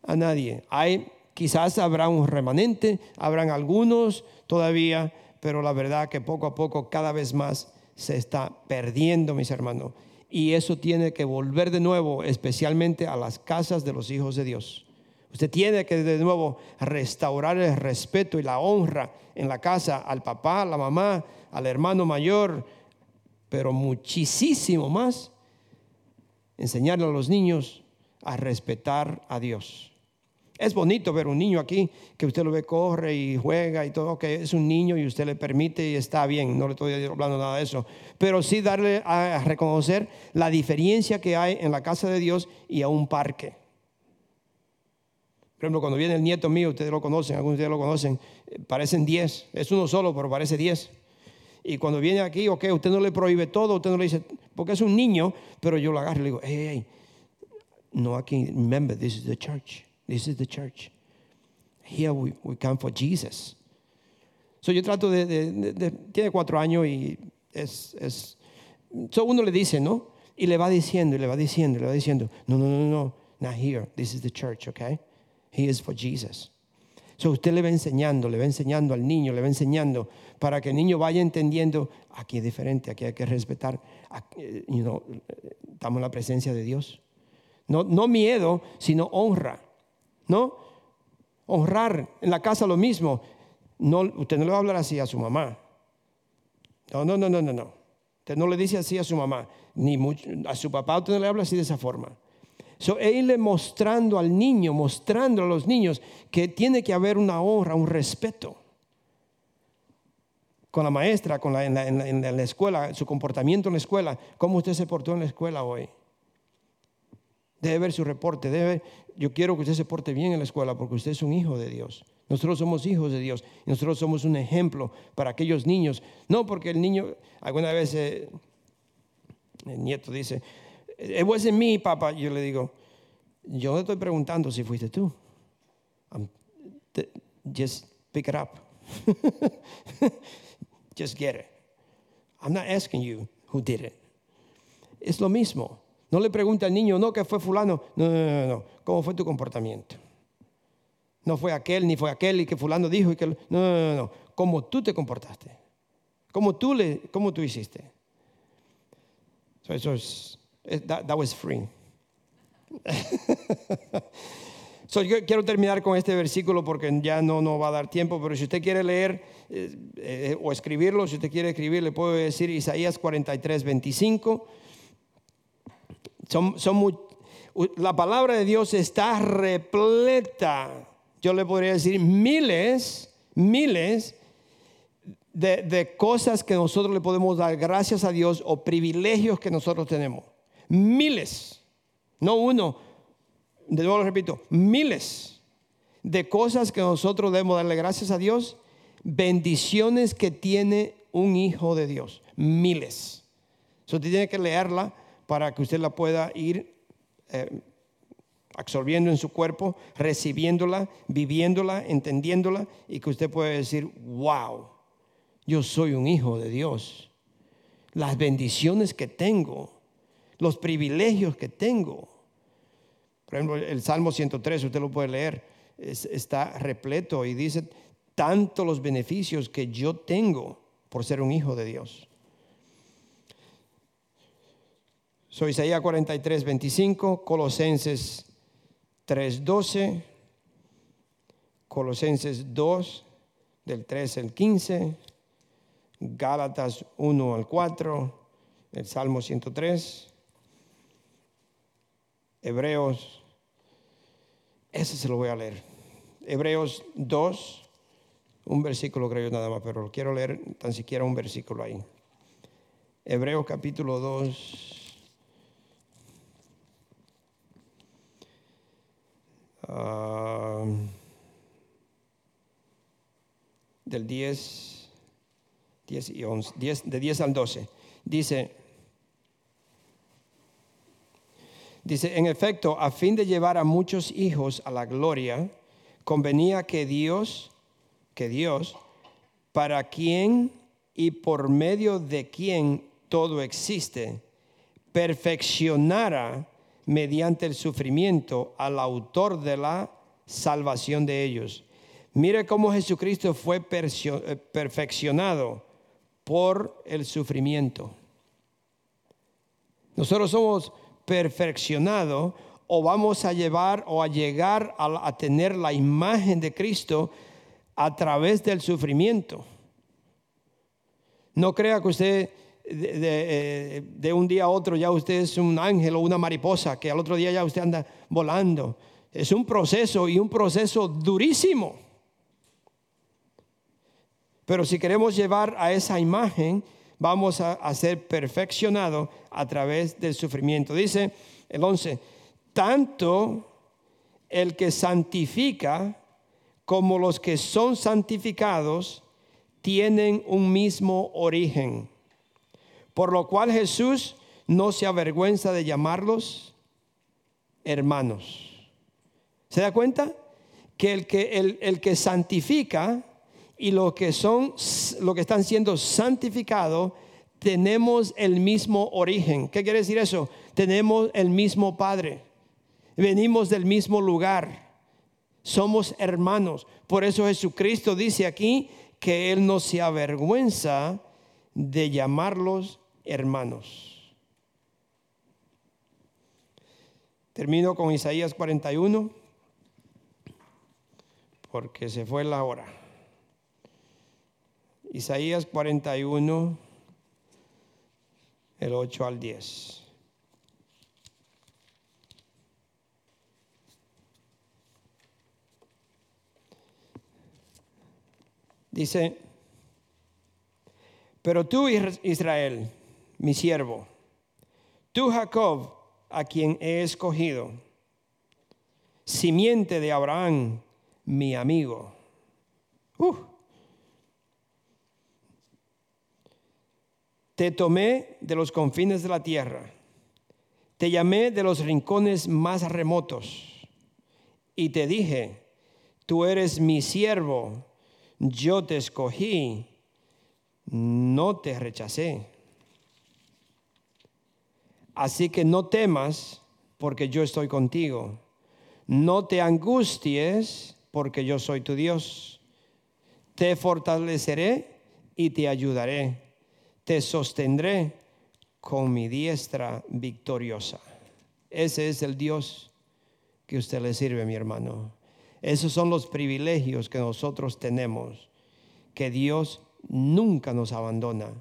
a nadie. Hay, quizás habrá un remanente, habrán algunos todavía, pero la verdad que poco a poco cada vez más se está perdiendo, mis hermanos. Y eso tiene que volver de nuevo, especialmente a las casas de los hijos de Dios. Usted tiene que de nuevo restaurar el respeto y la honra en la casa al papá, a la mamá, al hermano mayor, pero muchísimo más enseñarle a los niños a respetar a Dios. Es bonito ver un niño aquí que usted lo ve, corre y juega y todo, que es un niño y usted le permite y está bien, no le estoy hablando nada de eso, pero sí darle a reconocer la diferencia que hay en la casa de Dios y a un parque. Por ejemplo, cuando viene el nieto mío, ustedes lo conocen, algunos de ustedes lo conocen, eh, parecen 10, es uno solo, pero parece 10. Y cuando viene aquí, ok, usted no le prohíbe todo, usted no le dice, porque es un niño, pero yo lo agarro y le digo, hey, hey, no aquí, remember, this is the church. This is the church. Here we, we come for Jesus. So yo trato de, tiene cuatro años y es, es, so uno le dice, ¿no? Y le va diciendo, y le va diciendo, le va diciendo, no, no, no, no, not here, this is the church, okay? He is for Jesus. So usted le va enseñando, le va enseñando al niño, le va enseñando para que el niño vaya entendiendo, aquí es diferente, aquí hay que respetar, you know, estamos en la presencia de Dios. No, no miedo, sino honra. ¿no? Honrar en la casa lo mismo. No, usted no le va a hablar así a su mamá. No, no, no, no, no, no. Usted no le dice así a su mamá, ni a su papá usted no le habla así de esa forma. So, él mostrando al niño, mostrando a los niños que tiene que haber una honra, un respeto. Con la maestra, con la, en, la, en la escuela, su comportamiento en la escuela, cómo usted se portó en la escuela hoy. Debe ver su reporte, debe yo quiero que usted se porte bien en la escuela porque usted es un hijo de Dios. Nosotros somos hijos de Dios y nosotros somos un ejemplo para aquellos niños. No porque el niño, alguna vez eh, el nieto dice, it wasn't me, papá. Yo le digo, yo no estoy preguntando si fuiste tú. just pick it up. just get it. I'm not asking you who did it. Es lo mismo. No le pregunte al niño, no, que fue fulano. No, no, no, no. ¿Cómo fue tu comportamiento? No fue aquel, ni fue aquel, y que fulano dijo. Y que... No, no, no, no. ¿Cómo tú te comportaste? ¿Cómo tú, le, cómo tú hiciste? eso es, that, was free. so, yo quiero terminar con este versículo porque ya no nos va a dar tiempo, pero si usted quiere leer eh, eh, o escribirlo, si usted quiere escribir, le puedo decir Isaías 43, 25. Son, la palabra de Dios está repleta, yo le podría decir miles, miles de, de, cosas que nosotros le podemos dar gracias a Dios o privilegios que nosotros tenemos. Miles, no uno, de nuevo lo repito, miles de cosas que nosotros debemos darle gracias a Dios, bendiciones que tiene un hijo de Dios, miles. Eso tiene que leerla para que usted la pueda ir eh, absorbiendo en su cuerpo, recibiéndola, viviéndola, entendiéndola y que usted pueda decir, wow, yo soy un hijo de Dios. Las bendiciones que tengo, los privilegios que tengo. Por ejemplo, el Salmo 103, usted lo puede leer, está repleto y dice tanto los beneficios que yo tengo por ser un hijo de Dios. So, Isaías 43, 25, Colosenses 3, 12, Colosenses 2, del 13 al 15, Gálatas 1 al 4, el Salmo 103, Hebreos, ese se lo voy a leer. Hebreos 2, un versículo creo yo nada más, pero quiero leer tan siquiera un versículo ahí. Hebreos capítulo 2. Ah, del 10, 10 y 11, 10, de 10 al 12. Dice, dice, en efecto, a fin de llevar a muchos hijos a la gloria, convenía que Dios, que Dios, para quien y por medio de quien todo existe, perfeccionara mediante el sufrimiento al autor de la salvación de ellos. Mire cómo Jesucristo fue eh, perfeccionado por el sufrimiento. Nosotros somos perfeccionados o vamos a llevar o a llegar a, tener la imagen de Cristo a través del sufrimiento. No crea que usted de, de, un día a otro ya usted es un ángel o una mariposa, que al otro día ya usted anda volando. Es un proceso y un proceso durísimo. Pero si queremos llevar a esa imagen, vamos a, ser perfeccionados a través del sufrimiento. Dice el 11, tanto el que santifica como los que son santificados tienen un mismo origen. Por lo cual Jesús no se avergüenza de llamarlos hermanos. ¿Se da cuenta? Que el que, el, el que santifica y los que son, lo que están siendo santificados, tenemos el mismo origen. ¿Qué quiere decir eso? Tenemos el mismo Padre. Venimos del mismo lugar. Somos hermanos. Por eso Jesucristo dice aquí que Él no se avergüenza de llamarlos hermanos. Termino con Isaías 41, porque se fue la hora. Isaías 41, el 8 al 10. Dice, pero tú Israel, mi siervo, tú Jacob, a quien he escogido, simiente de Abraham, mi amigo. Uh. Te tomé de los confines de la tierra, te llamé de los rincones más remotos y te dije, tú eres mi siervo, yo te escogí, no te rechacé. Así que no temas porque yo estoy contigo. No te angusties porque yo soy tu Dios. Te fortaleceré y te ayudaré. Te sostendré con mi diestra victoriosa. Ese es el Dios que usted le sirve, mi hermano. Esos son los privilegios que nosotros tenemos, que Dios nunca nos abandona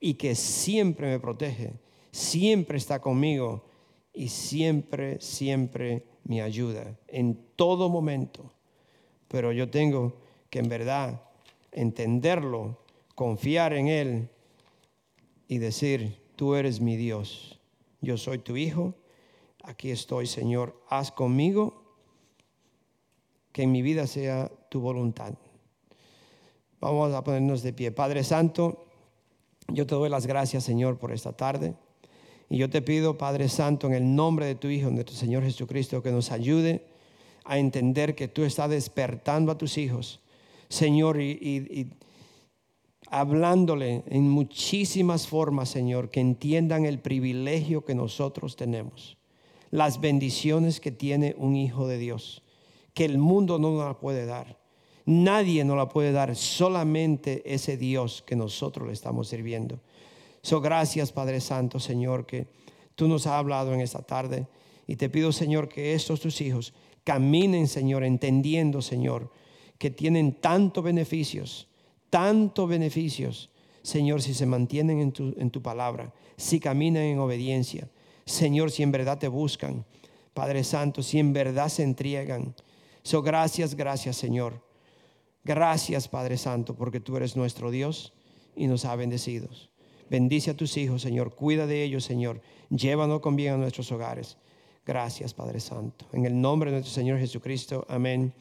y que siempre me protege siempre está conmigo y siempre, siempre me ayuda en todo momento. Pero yo tengo que en verdad entenderlo, confiar en Él y decir, tú eres mi Dios, yo soy tu Hijo, aquí estoy Señor, haz conmigo que en mi vida sea tu voluntad. Vamos a ponernos de pie. Padre Santo, yo te doy las gracias Señor por esta tarde. Y yo te pido, Padre Santo, en el nombre de tu Hijo, tu Señor Jesucristo, que nos ayude a entender que tú estás despertando a tus hijos, Señor, y, hablándole en muchísimas formas, Señor, que entiendan el privilegio que nosotros tenemos, las bendiciones que tiene un hijo de Dios, que el mundo no nos la puede dar. Nadie nos la puede dar, solamente ese Dios que nosotros le estamos sirviendo. So, gracias, Padre Santo, Señor, que tú nos has hablado en esta tarde. Y te pido, Señor, que estos tus hijos caminen, Señor, entendiendo, Señor, que tienen tantos beneficios tantos beneficios, Señor, si se mantienen en tu, en tu palabra, si caminan en obediencia. Señor, si en verdad te buscan. Padre Santo, si en verdad se entregan. So, gracias, gracias, Señor. Gracias, Padre Santo, porque tú eres nuestro Dios y nos ha bendecido. Bendice a tus hijos, Señor. Cuida de ellos, Señor. Llévanos con bien a nuestros hogares. Gracias, Padre Santo. En el nombre de nuestro Señor Jesucristo. Amén